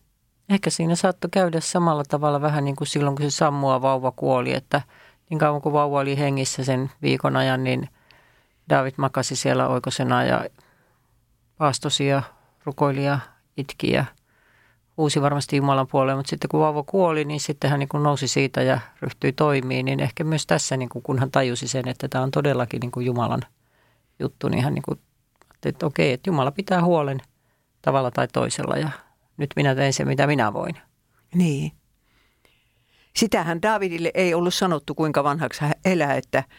Ehkä siinä saattoi käydä samalla tavalla vähän niin kuin silloin, kun se Sammua vauva kuoli, että niin kauan kuin vauva oli hengissä sen viikon ajan, niin David makasi siellä oikosena ja paastosi ja rukoili ja itki ja – huusi varmasti Jumalan puoleen, mutta sitten kun vauva kuoli, niin sitten hän niin kuin nousi siitä ja ryhtyi toimiin, niin ehkä myös tässä, niin kuin, kun hän tajusi sen, että tämä on todellakin niin kuin Jumalan juttu, niin hän niin kuin, että okei, että Jumala pitää huolen tavalla tai toisella ja nyt minä teen se, mitä minä voin. Niin. Sitähän Davidille ei ollut sanottu, kuinka vanhaksi hän elää, että –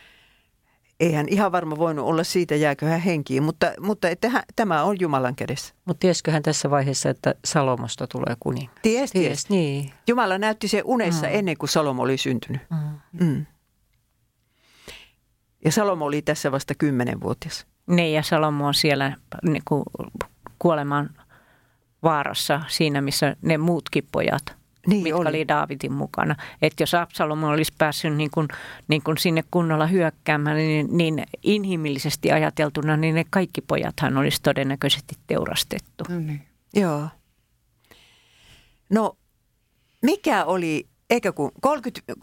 ei hän ihan varma voinut olla siitä, jääkö hän henkiin, mutta, mutta että hän, tämä on Jumalan kädessä. Mutta tiesikö hän tässä vaiheessa, että Salomosta tulee kuningas? Ties, ties. ties. Niin. Jumala näytti se unessa mm. ennen kuin Salomo oli syntynyt. Mm. Mm. Ja Salomo oli tässä vasta kymmenenvuotias. Niin, ja Salomo on siellä niin kuin kuoleman vaarassa siinä, missä ne muutkin pojat niin mitkä oli. oli Daavidin mukana. Että jos Absalom olisi päässyt niin kuin, niin kuin sinne kunnolla hyökkäämään, niin, niin inhimillisesti ajateltuna, niin ne kaikki pojathan olisi todennäköisesti teurastettu. No niin. Joo. No, mikä oli Eikö kun 30,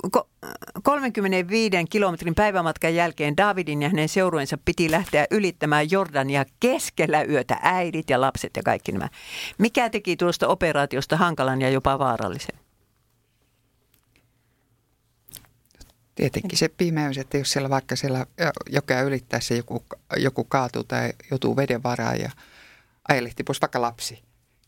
35 kilometrin päivämatkan jälkeen Davidin ja hänen seurueensa piti lähteä ylittämään Jordania keskellä yötä, äidit ja lapset ja kaikki nämä. Mikä teki tuosta operaatiosta hankalan ja jopa vaarallisen? Tietenkin se pimeys, että jos siellä vaikka siellä jokea ylittäessä joku, joku kaatuu tai joutuu veden varaan ja ajelehti pois vaikka lapsi,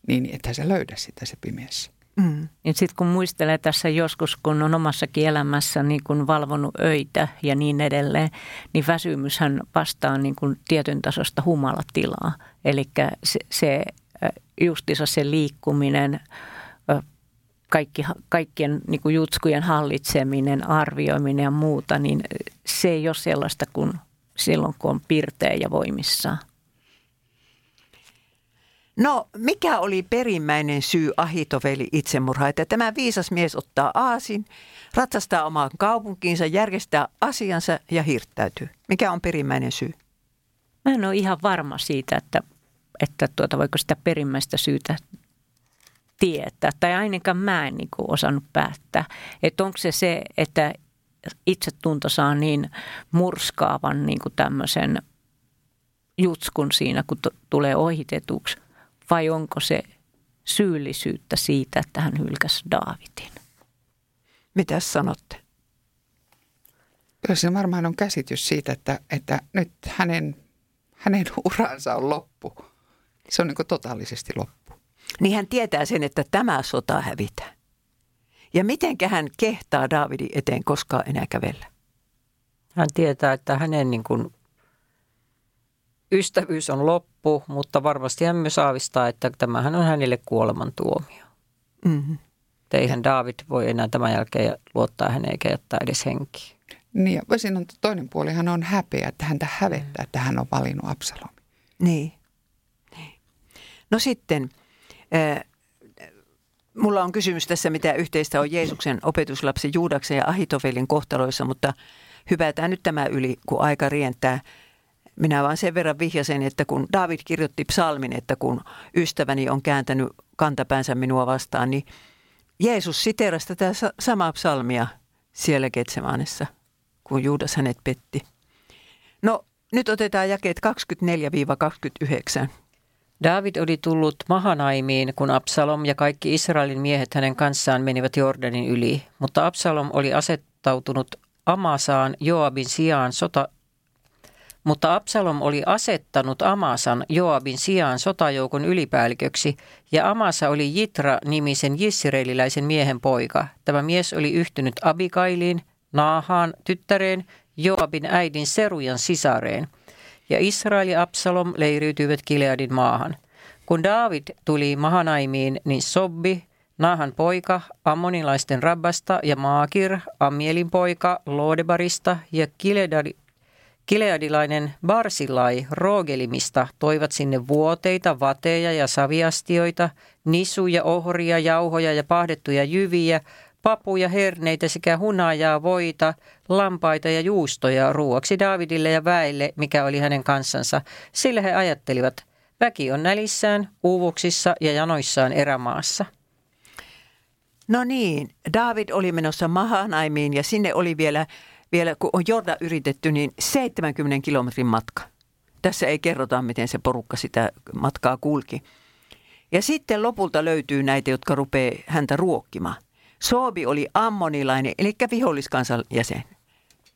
niin ethän se löydä sitä se pimeässä. Mm. Niin sitten kun muistelee tässä joskus, kun on omassakin elämässä niin kun valvonut öitä ja niin edelleen, niin väsymyshän vastaa niin kun tietyn tasosta humalatilaa. Eli se, se justissa se liikkuminen, kaikki, kaikkien niin kuin jutskujen hallitseminen, arvioiminen ja muuta, niin se ei ole sellaista kuin silloin, kun on pirteä ja voimissaan. No, mikä oli perimmäinen syy Ahitoveli itsemurha? Että tämä viisas mies ottaa aasin, ratsastaa omaan kaupunkiinsa, järjestää asiansa ja hirttäytyy. Mikä on perimmäinen syy? Mä en ole ihan varma siitä, että, että tuota, voiko sitä perimmäistä syytä tietää. Tai ainakaan mä en niin kuin osannut päättää. Että onko se se, että itsetunto saa niin murskaavan niin kuin tämmöisen jutskun siinä, kun t- tulee ohitetuksi – vai onko se syyllisyyttä siitä, että hän hylkäsi Daavidin? Mitä sanotte? Kyllä se varmaan on käsitys siitä, että, että nyt hänen, hänen uransa on loppu. Se on niin totaalisesti loppu. Niin hän tietää sen, että tämä sota hävitään. Ja miten hän kehtaa Daavidin eteen koskaan enää kävellä? Hän tietää, että hänen niin kuin ystävyys on loppu, mutta varmasti hän myös aavistaa, että tämähän on hänelle kuolemantuomio. Mm-hmm. Eihän David voi enää tämän jälkeen luottaa häneen eikä jättää edes henkiä. Niin ja siinä on toinen puoli, hän on häpeä, että häntä hävettää, että hän on valinnut Absalomin. Niin. niin. No sitten, äh, mulla on kysymys tässä, mitä yhteistä on Jeesuksen opetuslapsi Juudaksen ja Ahitofelin kohtaloissa, mutta hypätään nyt tämä yli, kun aika rientää. Minä vaan sen verran vihjasen, että kun David kirjoitti psalmin, että kun ystäväni on kääntänyt kantapäänsä minua vastaan, niin Jeesus siterasi tätä samaa psalmia siellä Getsemanessa, kun Juudas hänet petti. No, nyt otetaan jakeet 24-29. David oli tullut Mahanaimiin, kun Absalom ja kaikki Israelin miehet hänen kanssaan menivät Jordanin yli, mutta Absalom oli asettautunut Amasaan Joabin sijaan sota, mutta Absalom oli asettanut Amasan Joabin sijaan sotajoukon ylipäälliköksi, ja Amasa oli Jitra-nimisen jisraeliläisen miehen poika. Tämä mies oli yhtynyt Abikailiin, Naahaan, tyttäreen, Joabin äidin Serujan sisareen. Ja Israel ja Absalom leiriytyivät Kileadin maahan. Kun David tuli Mahanaimiin, niin Sobbi, Naahan poika, Ammonilaisten rabbasta ja Maakir, Amielin poika, Lodebarista ja Kiledari, Kileadilainen Barsillai Roogelimista toivat sinne vuoteita, vateja ja saviastioita, nisuja, ohria, jauhoja ja pahdettuja jyviä, papuja, herneitä sekä hunajaa, voita, lampaita ja juustoja ruoaksi Davidille ja väelle, mikä oli hänen kansansa, sillä he ajattelivat, väki on nälissään, uuvuksissa ja janoissaan erämaassa. No niin, David oli menossa Mahanaimiin ja sinne oli vielä vielä kun on Jorda yritetty, niin 70 kilometrin matka. Tässä ei kerrota, miten se porukka sitä matkaa kulki. Ja sitten lopulta löytyy näitä, jotka rupeaa häntä ruokkimaan. Soobi oli ammonilainen, eli viholliskansan jäsen.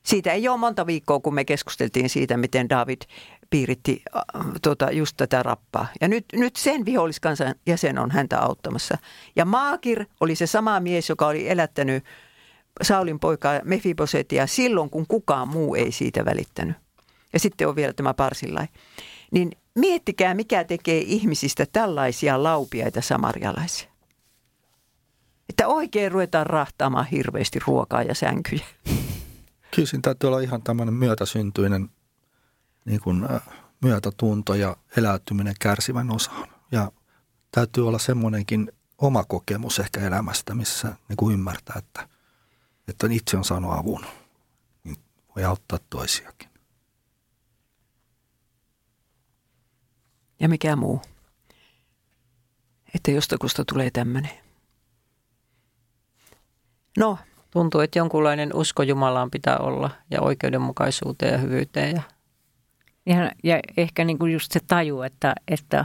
Siitä ei ole monta viikkoa, kun me keskusteltiin siitä, miten David piiritti äh, tuota, just tätä rappaa. Ja nyt, nyt sen viholliskansan jäsen on häntä auttamassa. Ja Maakir oli se sama mies, joka oli elättänyt Saulin poikaa Mefibosetia silloin, kun kukaan muu ei siitä välittänyt. Ja sitten on vielä tämä Parsillai. Niin miettikää, mikä tekee ihmisistä tällaisia laupiaita samarialaisia. Että oikein ruvetaan rahtaamaan hirveästi ruokaa ja sänkyjä. Kyllä siinä täytyy olla ihan tämmöinen myötäsyntyinen niin kuin, äh, myötätunto ja eläytyminen kärsivän osaan. Ja täytyy olla semmoinenkin oma kokemus ehkä elämästä, missä niin kuin ymmärtää, että, että itse on saanut avun, niin voi auttaa toisiakin. Ja mikä muu? Että jostakusta tulee tämmöinen. No. Tuntuu, että jonkunlainen usko Jumalaan pitää olla ja oikeudenmukaisuuteen ja hyvyyteen. Ja, ja, ja ehkä niin kuin just se taju, että, että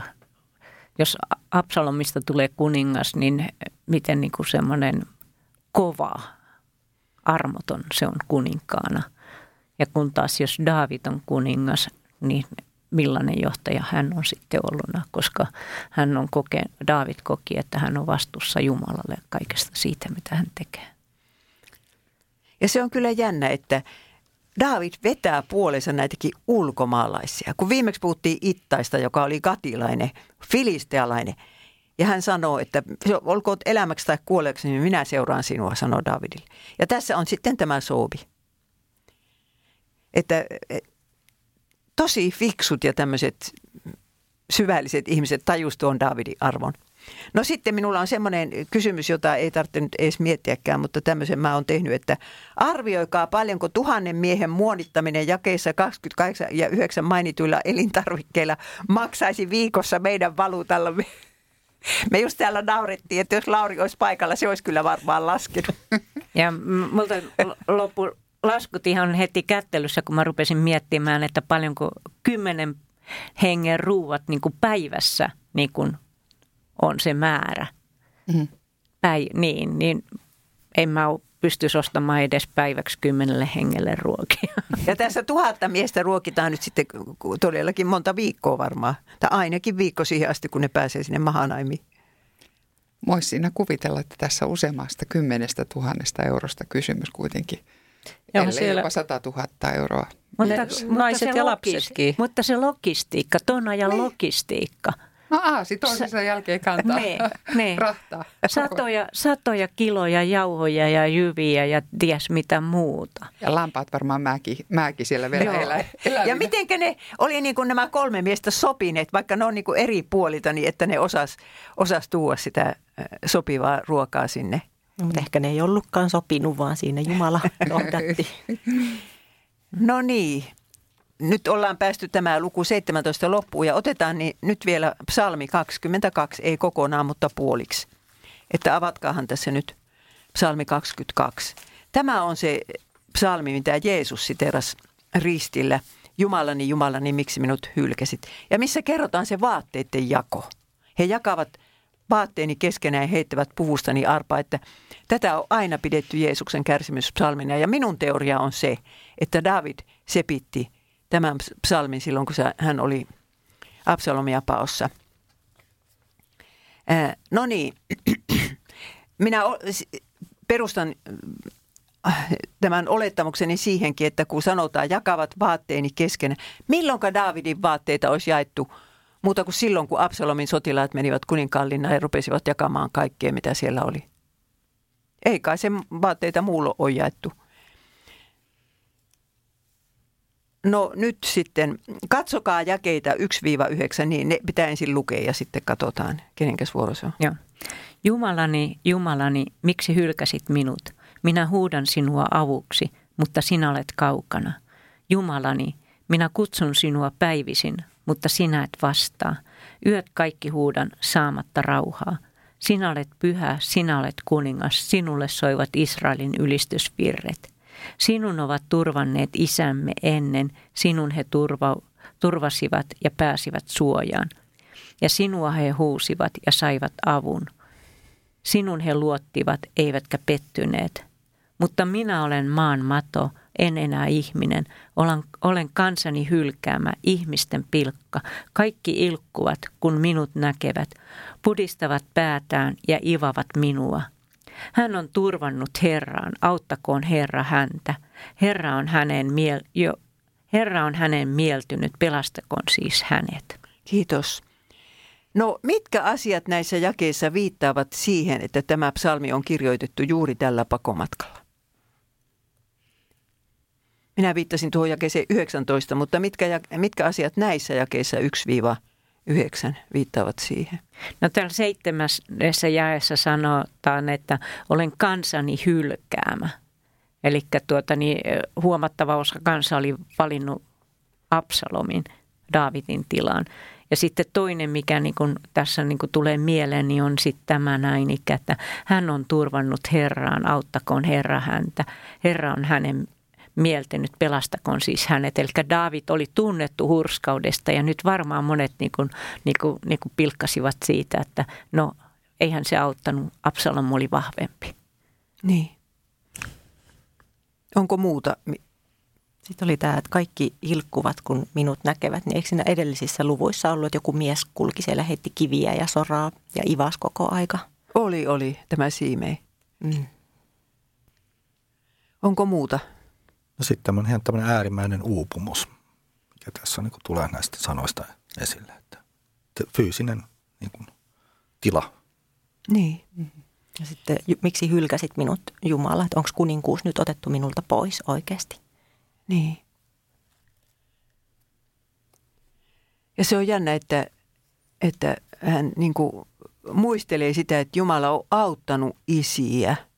jos Absalomista tulee kuningas, niin miten niin kuin semmoinen kova, armoton se on kuninkaana. Ja kun taas jos Daavid on kuningas, niin millainen johtaja hän on sitten olluna, koska hän on koke, Daavid koki, että hän on vastuussa Jumalalle kaikesta siitä, mitä hän tekee. Ja se on kyllä jännä, että David vetää puolensa näitäkin ulkomaalaisia. Kun viimeksi puhuttiin Ittaista, joka oli gatilainen, filistealainen, ja hän sanoo, että olkoon elämäksi tai kuolleeksi, niin minä seuraan sinua, sanoo Davidille. Ja tässä on sitten tämä Soobi. Että tosi fiksut ja tämmöiset syvälliset ihmiset tajus tuon Davidin arvon. No sitten minulla on semmoinen kysymys, jota ei tarvitse nyt edes miettiäkään, mutta tämmöisen mä oon tehnyt, että arvioikaa paljonko tuhannen miehen muonittaminen jakeissa 28 ja 9 mainituilla elintarvikkeilla maksaisi viikossa meidän valuutalla. Me just täällä naurettiin, että jos Lauri olisi paikalla, se olisi kyllä varmaan laskenut. Ja multa loppu laskut ihan heti kättelyssä, kun mä rupesin miettimään, että paljonko kymmenen hengen ruuat niin kuin päivässä niin kuin on se määrä. Mm-hmm. Päi, niin, niin en mä pystyisi ostamaan edes päiväksi kymmenelle hengelle ruokia. Ja tässä tuhatta miestä ruokitaan nyt sitten todellakin monta viikkoa varmaan. Tai ainakin viikko siihen asti, kun ne pääsee sinne Mahanaimiin. Voisi siinä kuvitella, että tässä useammasta kymmenestä tuhannesta eurosta kysymys kuitenkin. Joo, Ellei siellä... jopa 100 000 euroa. Mutta, mutta naiset ja lapsetkin. Mutta se logistiikka, ton ajan niin. logistiikka – No aasi toisensa jälkeen kantaa ne, ne. rahtaa. Satoja, satoja kiloja jauhoja ja jyviä ja ties mitä muuta. Ja lampaat varmaan määki, määki siellä vielä elä, Ja miten ne oli niin kuin nämä kolme miestä sopineet, vaikka ne on niin kuin eri puolilta, niin että ne osas, osas tuoda sitä sopivaa ruokaa sinne. No, mutta ehkä ne ei ollutkaan sopinut, vaan siinä Jumala nohdatti. no niin, nyt ollaan päästy tämä luku 17 loppuun ja otetaan niin nyt vielä psalmi 22, ei kokonaan, mutta puoliksi. Että avatkaahan tässä nyt psalmi 22. Tämä on se psalmi, mitä Jeesus siteras ristillä. Jumalani, Jumalani, miksi minut hylkäsit? Ja missä kerrotaan se vaatteiden jako. He jakavat vaatteeni keskenään ja heittävät puvustani arpa, että tätä on aina pidetty Jeesuksen kärsimyspsalmina. Ja minun teoria on se, että David sepitti tämän psalmin silloin, kun hän oli Absalomia paossa. No niin, minä perustan äh, tämän olettamukseni siihenkin, että kun sanotaan jakavat vaatteeni kesken, milloinka Daavidin vaatteita olisi jaettu muuta kuin silloin, kun Absalomin sotilaat menivät kuninkaanlinnaan ja rupesivat jakamaan kaikkea, mitä siellä oli. Ei kai se vaatteita muulla ole jaettu. No nyt sitten, katsokaa jakeita 1-9, niin ne pitää ensin lukea ja sitten katsotaan, kenenkäs vuoro se on. Joo. Jumalani, Jumalani, miksi hylkäsit minut? Minä huudan sinua avuksi, mutta sinä olet kaukana. Jumalani, minä kutsun sinua päivisin, mutta sinä et vastaa. Yöt kaikki huudan saamatta rauhaa. Sinä olet pyhä, sinä olet kuningas, sinulle soivat Israelin ylistysvirret. Sinun ovat turvanneet isämme ennen, sinun he turva, turvasivat ja pääsivät suojaan. Ja sinua he huusivat ja saivat avun. Sinun he luottivat, eivätkä pettyneet. Mutta minä olen maan mato, en enää ihminen. Olen, olen kansani hylkäämä, ihmisten pilkka. Kaikki ilkkuvat, kun minut näkevät, pudistavat päätään ja ivavat minua. Hän on turvannut Herraan, auttakoon Herra häntä. Herra on hänen, miel- jo, Herra on hänen mieltynyt, pelastakoon siis hänet. Kiitos. No mitkä asiat näissä jakeissa viittaavat siihen, että tämä psalmi on kirjoitettu juuri tällä pakomatkalla? Minä viittasin tuohon jakeeseen 19, mutta mitkä, mitkä asiat näissä jakeissa yhdeksän viittaavat siihen. No täällä seitsemässä jaessa sanotaan, että olen kansani hylkäämä. Eli tuota, niin, huomattava osa kansa oli valinnut Absalomin Daavidin tilaan. Ja sitten toinen, mikä niin kun tässä niin kun tulee mieleen, niin on sitten tämä näin, että hän on turvannut Herraan, auttakoon Herra häntä. Herra on hänen mieltänyt, pelastakoon siis hänet. Eli David oli tunnettu hurskaudesta ja nyt varmaan monet niin kuin, niin kuin, niin kuin pilkkasivat siitä, että no eihän se auttanut, Absalom oli vahvempi. Niin. Onko muuta? Sitten oli tämä, että kaikki ilkkuvat, kun minut näkevät, niin eikö siinä edellisissä luvuissa ollut, että joku mies kulki siellä, heitti kiviä ja soraa ja ivas koko aika? Oli, oli, tämä siimei. Mm. Onko muuta? No sitten tämmöinen, ihan tämmöinen äärimmäinen uupumus, mikä tässä niin kuin tulee näistä sanoista esille. Että fyysinen niin kuin, tila. Niin. Ja sitten miksi hylkäsit minut Jumala, että onko kuninkuus nyt otettu minulta pois oikeasti? Niin. Ja se on jännä, että, että hän niin kuin muistelee sitä, että Jumala on auttanut isiä –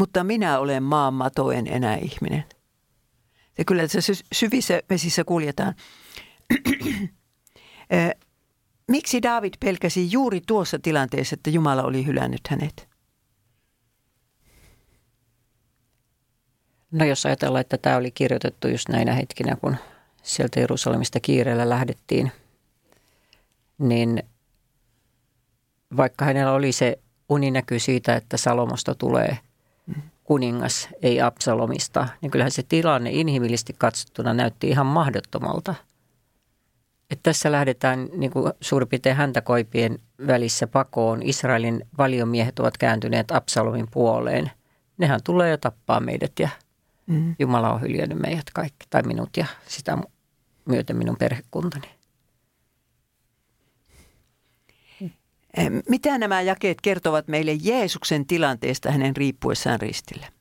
mutta minä olen maanmatoen enää ihminen. Ja kyllä tässä syvissä vesissä kuljetaan. Miksi David pelkäsi juuri tuossa tilanteessa, että Jumala oli hylännyt hänet? No jos ajatellaan, että tämä oli kirjoitettu just näinä hetkinä, kun sieltä Jerusalemista kiireellä lähdettiin, niin vaikka hänellä oli se uninäky siitä, että Salomosta tulee – kuningas, ei Absalomista, niin kyllähän se tilanne inhimillisesti katsottuna näytti ihan mahdottomalta. Että tässä lähdetään niin kuin suurin piirtein häntäkoipien välissä pakoon. Israelin valiomiehet ovat kääntyneet Absalomin puoleen. Nehän tulee jo tappaa meidät ja mm. Jumala on hyljännyt meidät kaikki, tai minut ja sitä myöten minun perhekuntani. Mitä nämä jakeet kertovat meille Jeesuksen tilanteesta hänen riippuessaan ristillä?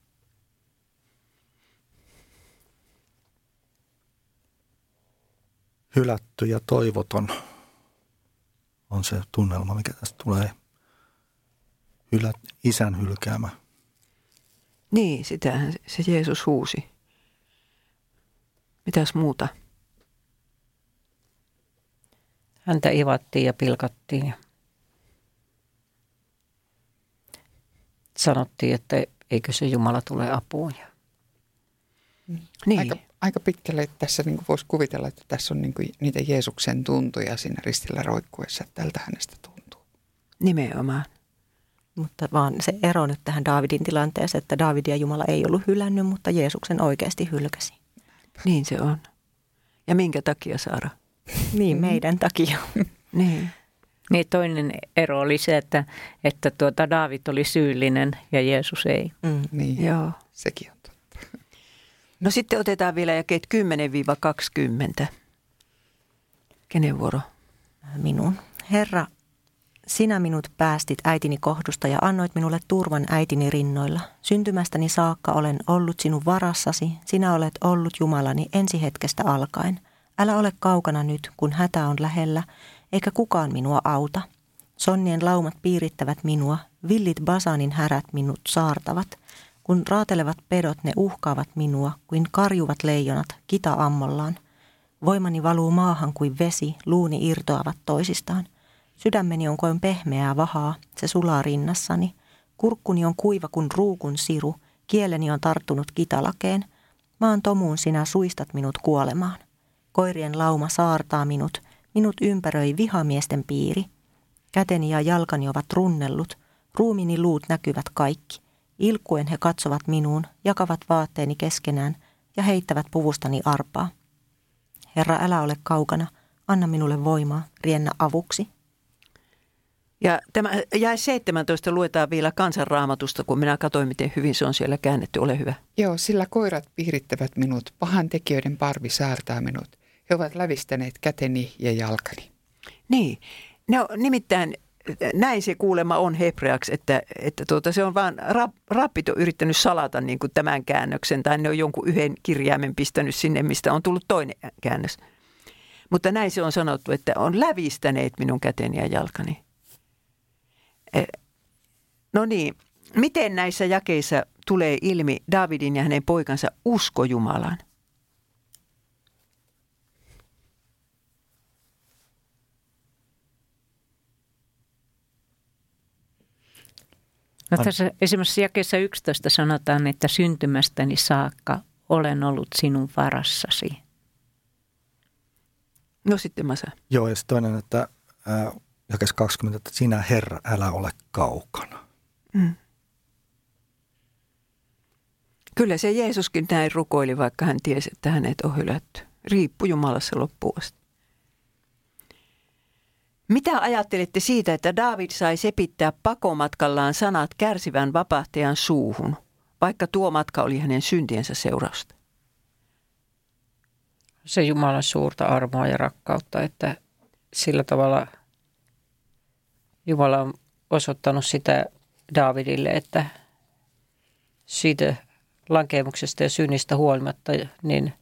Hylätty ja toivoton on se tunnelma, mikä tästä tulee. Hylät, isän hylkäämä. Niin, sitähän se Jeesus huusi. Mitäs muuta? Häntä ivattiin ja pilkattiin. Sanottiin, että eikö se Jumala tule apuun. Niin. Aika, aika pitkälle että tässä niin voisi kuvitella, että tässä on niin niitä Jeesuksen tuntuja siinä ristillä roikkuessa, että tältä hänestä tuntuu. Nimenomaan. Mutta vaan se ero nyt tähän Daavidin tilanteeseen, että Daavidia Jumala ei ollut hylännyt, mutta Jeesuksen oikeasti hylkäsi. Niin se on. Ja minkä takia, Saara? niin, meidän takia. niin. Niin toinen ero oli se, että, että tuota Daavid oli syyllinen ja Jeesus ei. Mm, niin, Joo. sekin on totta. No sitten otetaan vielä jakeet 10-20. Kenen vuoro? Minun. Herra, sinä minut päästit äitini kohdusta ja annoit minulle turvan äitini rinnoilla. Syntymästäni saakka olen ollut sinun varassasi, sinä olet ollut Jumalani ensi hetkestä alkaen. Älä ole kaukana nyt, kun hätä on lähellä, eikä kukaan minua auta. Sonnien laumat piirittävät minua, villit basanin härät minut saartavat. Kun raatelevat pedot, ne uhkaavat minua, kuin karjuvat leijonat kita ammollaan. Voimani valuu maahan kuin vesi, luuni irtoavat toisistaan. Sydämeni on kuin pehmeää vahaa, se sulaa rinnassani. Kurkkuni on kuiva kuin ruukun siru, kieleni on tarttunut kitalakeen. Maan tomuun sinä suistat minut kuolemaan. Koirien lauma saartaa minut, Minut ympäröi vihamiesten piiri. Käteni ja jalkani ovat runnellut, ruumini luut näkyvät kaikki. Ilkuen he katsovat minuun, jakavat vaatteeni keskenään ja heittävät puvustani arpaa. Herra, älä ole kaukana, anna minulle voimaa, riennä avuksi. Ja tämä jäi 17 luetaan vielä kansanraamatusta, kun minä katsoin, miten hyvin se on siellä käännetty. Ole hyvä. Joo, sillä koirat piirittävät minut, pahan tekijöiden parvi saartaa minut. He ovat lävistäneet käteni ja jalkani. Niin, no nimittäin näin se kuulema on hebreaksi, että, että tuota, se on vaan rap, rappit on yrittänyt salata niin kuin tämän käännöksen tai ne on jonkun yhden kirjaimen pistänyt sinne, mistä on tullut toinen käännös. Mutta näin se on sanottu, että on lävistäneet minun käteni ja jalkani. Eh, no niin, miten näissä jakeissa tulee ilmi Davidin ja hänen poikansa usko Jumalaan? No tässä esimerkiksi jakeessa 11 sanotaan, että syntymästäni saakka olen ollut sinun varassasi. No sitten Masa. Joo, ja toinen, että ää, jakes 20, että sinä Herra, älä ole kaukana. Mm. Kyllä se Jeesuskin näin rukoili, vaikka hän tiesi, että hänet on hylätty. Riippu Jumalassa loppuun asti. Mitä ajattelette siitä, että David sai sepittää pakomatkallaan sanat kärsivän vapahtajan suuhun, vaikka tuo matka oli hänen syntiensä seurausta? Se Jumalan suurta armoa ja rakkautta, että sillä tavalla Jumala on osoittanut sitä Davidille, että siitä lankemuksesta ja synnistä huolimatta, niin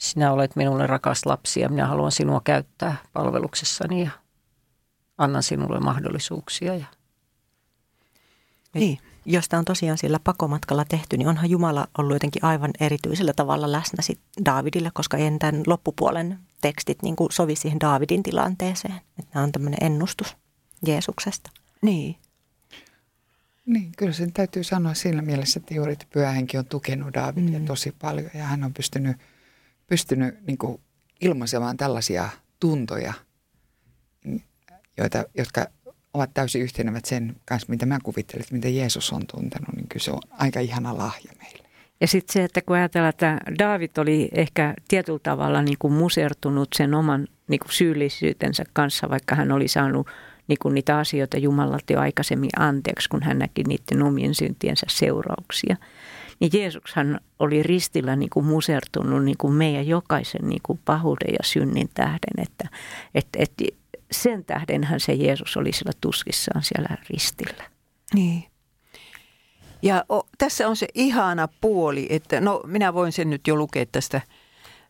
sinä olet minulle rakas lapsi ja minä haluan sinua käyttää palveluksessani ja annan sinulle mahdollisuuksia. Ja... Niin. Jos tämä on tosiaan sillä pakomatkalla tehty, niin onhan Jumala ollut jotenkin aivan erityisellä tavalla läsnä sit Daavidille, koska en tämän loppupuolen tekstit niin kuin sovi siihen Daavidin tilanteeseen. Että nämä on tämmöinen ennustus Jeesuksesta. Niin. Niin, kyllä sen täytyy sanoa siinä mielessä, että juuri että pyhähenki on tukenut Daavidia mm. tosi paljon ja hän on pystynyt – pystynyt niin kuin ilmaisemaan tällaisia tuntoja, joita, jotka ovat täysin yhtenevät sen kanssa, mitä mä kuvittelen, että mitä Jeesus on tuntenut, niin kyllä se on aika ihana lahja meille. Ja sitten se, että kun ajatellaan, että David oli ehkä tietyllä tavalla niin kuin musertunut sen oman niin kuin syyllisyytensä kanssa, vaikka hän oli saanut niin kuin niitä asioita Jumalalta jo aikaisemmin anteeksi, kun hän näki niiden omien syntiensä seurauksia – niin Jeesushan oli ristillä niin kuin musertunut niin kuin meidän jokaisen niin kuin pahuuden ja synnin tähden, että, että, että sen tähdenhän se Jeesus oli siellä tuskissaan siellä ristillä. Niin. Ja o, tässä on se ihana puoli, että no minä voin sen nyt jo lukea tästä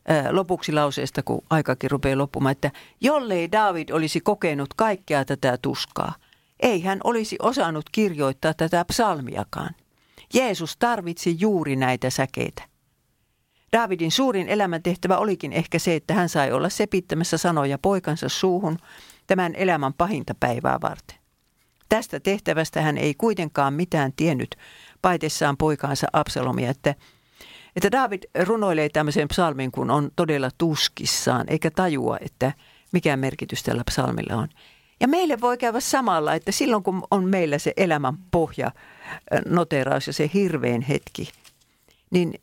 ää, lopuksi lauseesta, kun aikakin rupeaa loppumaan, että jollei David olisi kokenut kaikkea tätä tuskaa, ei hän olisi osannut kirjoittaa tätä psalmiakaan. Jeesus tarvitsi juuri näitä säkeitä. Davidin suurin elämäntehtävä olikin ehkä se, että hän sai olla sepittämässä sanoja poikansa suuhun tämän elämän pahinta päivää varten. Tästä tehtävästä hän ei kuitenkaan mitään tiennyt paitessaan poikaansa Absalomia, että, että David runoilee tämmöisen psalmin, kun on todella tuskissaan, eikä tajua, että mikä merkitys tällä psalmilla on. Ja meille voi käydä samalla, että silloin kun on meillä se elämän pohja, noteraus ja se hirveän hetki, niin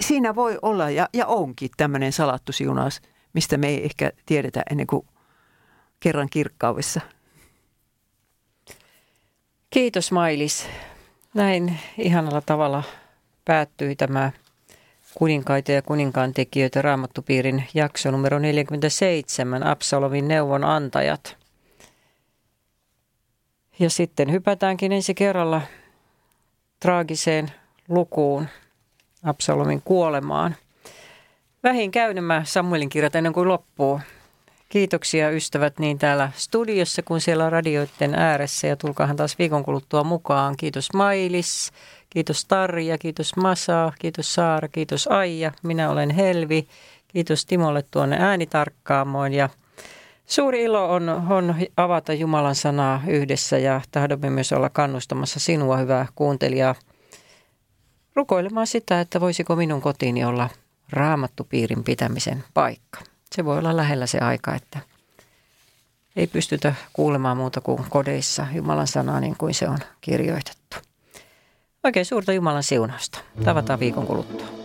siinä voi olla ja, ja onkin tämmöinen salattu siunaus, mistä me ei ehkä tiedetä ennen kuin kerran kirkkaudessa. Kiitos Mailis. Näin ihanalla tavalla päättyi tämä kuninkaita ja kuninkaan tekijöitä raamattupiirin jakso numero 47, Absalomin neuvonantajat. Ja sitten hypätäänkin ensi kerralla traagiseen lukuun, Absalomin kuolemaan. Vähin käy nämä Samuelin kirjat ennen kuin loppuu. Kiitoksia ystävät niin täällä studiossa kuin siellä radioiden ääressä ja tulkaahan taas viikon kuluttua mukaan. Kiitos Mailis, kiitos Tarja, kiitos Masa, kiitos Saara, kiitos Aija. Minä olen Helvi. Kiitos Timolle tuonne äänitarkkaamoon ja Suuri ilo on, on avata Jumalan sanaa yhdessä ja tahdomme myös olla kannustamassa sinua, hyvää kuuntelijaa, rukoilemaan sitä, että voisiko minun kotiini olla raamattupiirin pitämisen paikka. Se voi olla lähellä se aika, että ei pystytä kuulemaan muuta kuin kodeissa Jumalan sanaa niin kuin se on kirjoitettu. Oikein suurta Jumalan siunausta. Tavataan viikon kuluttua.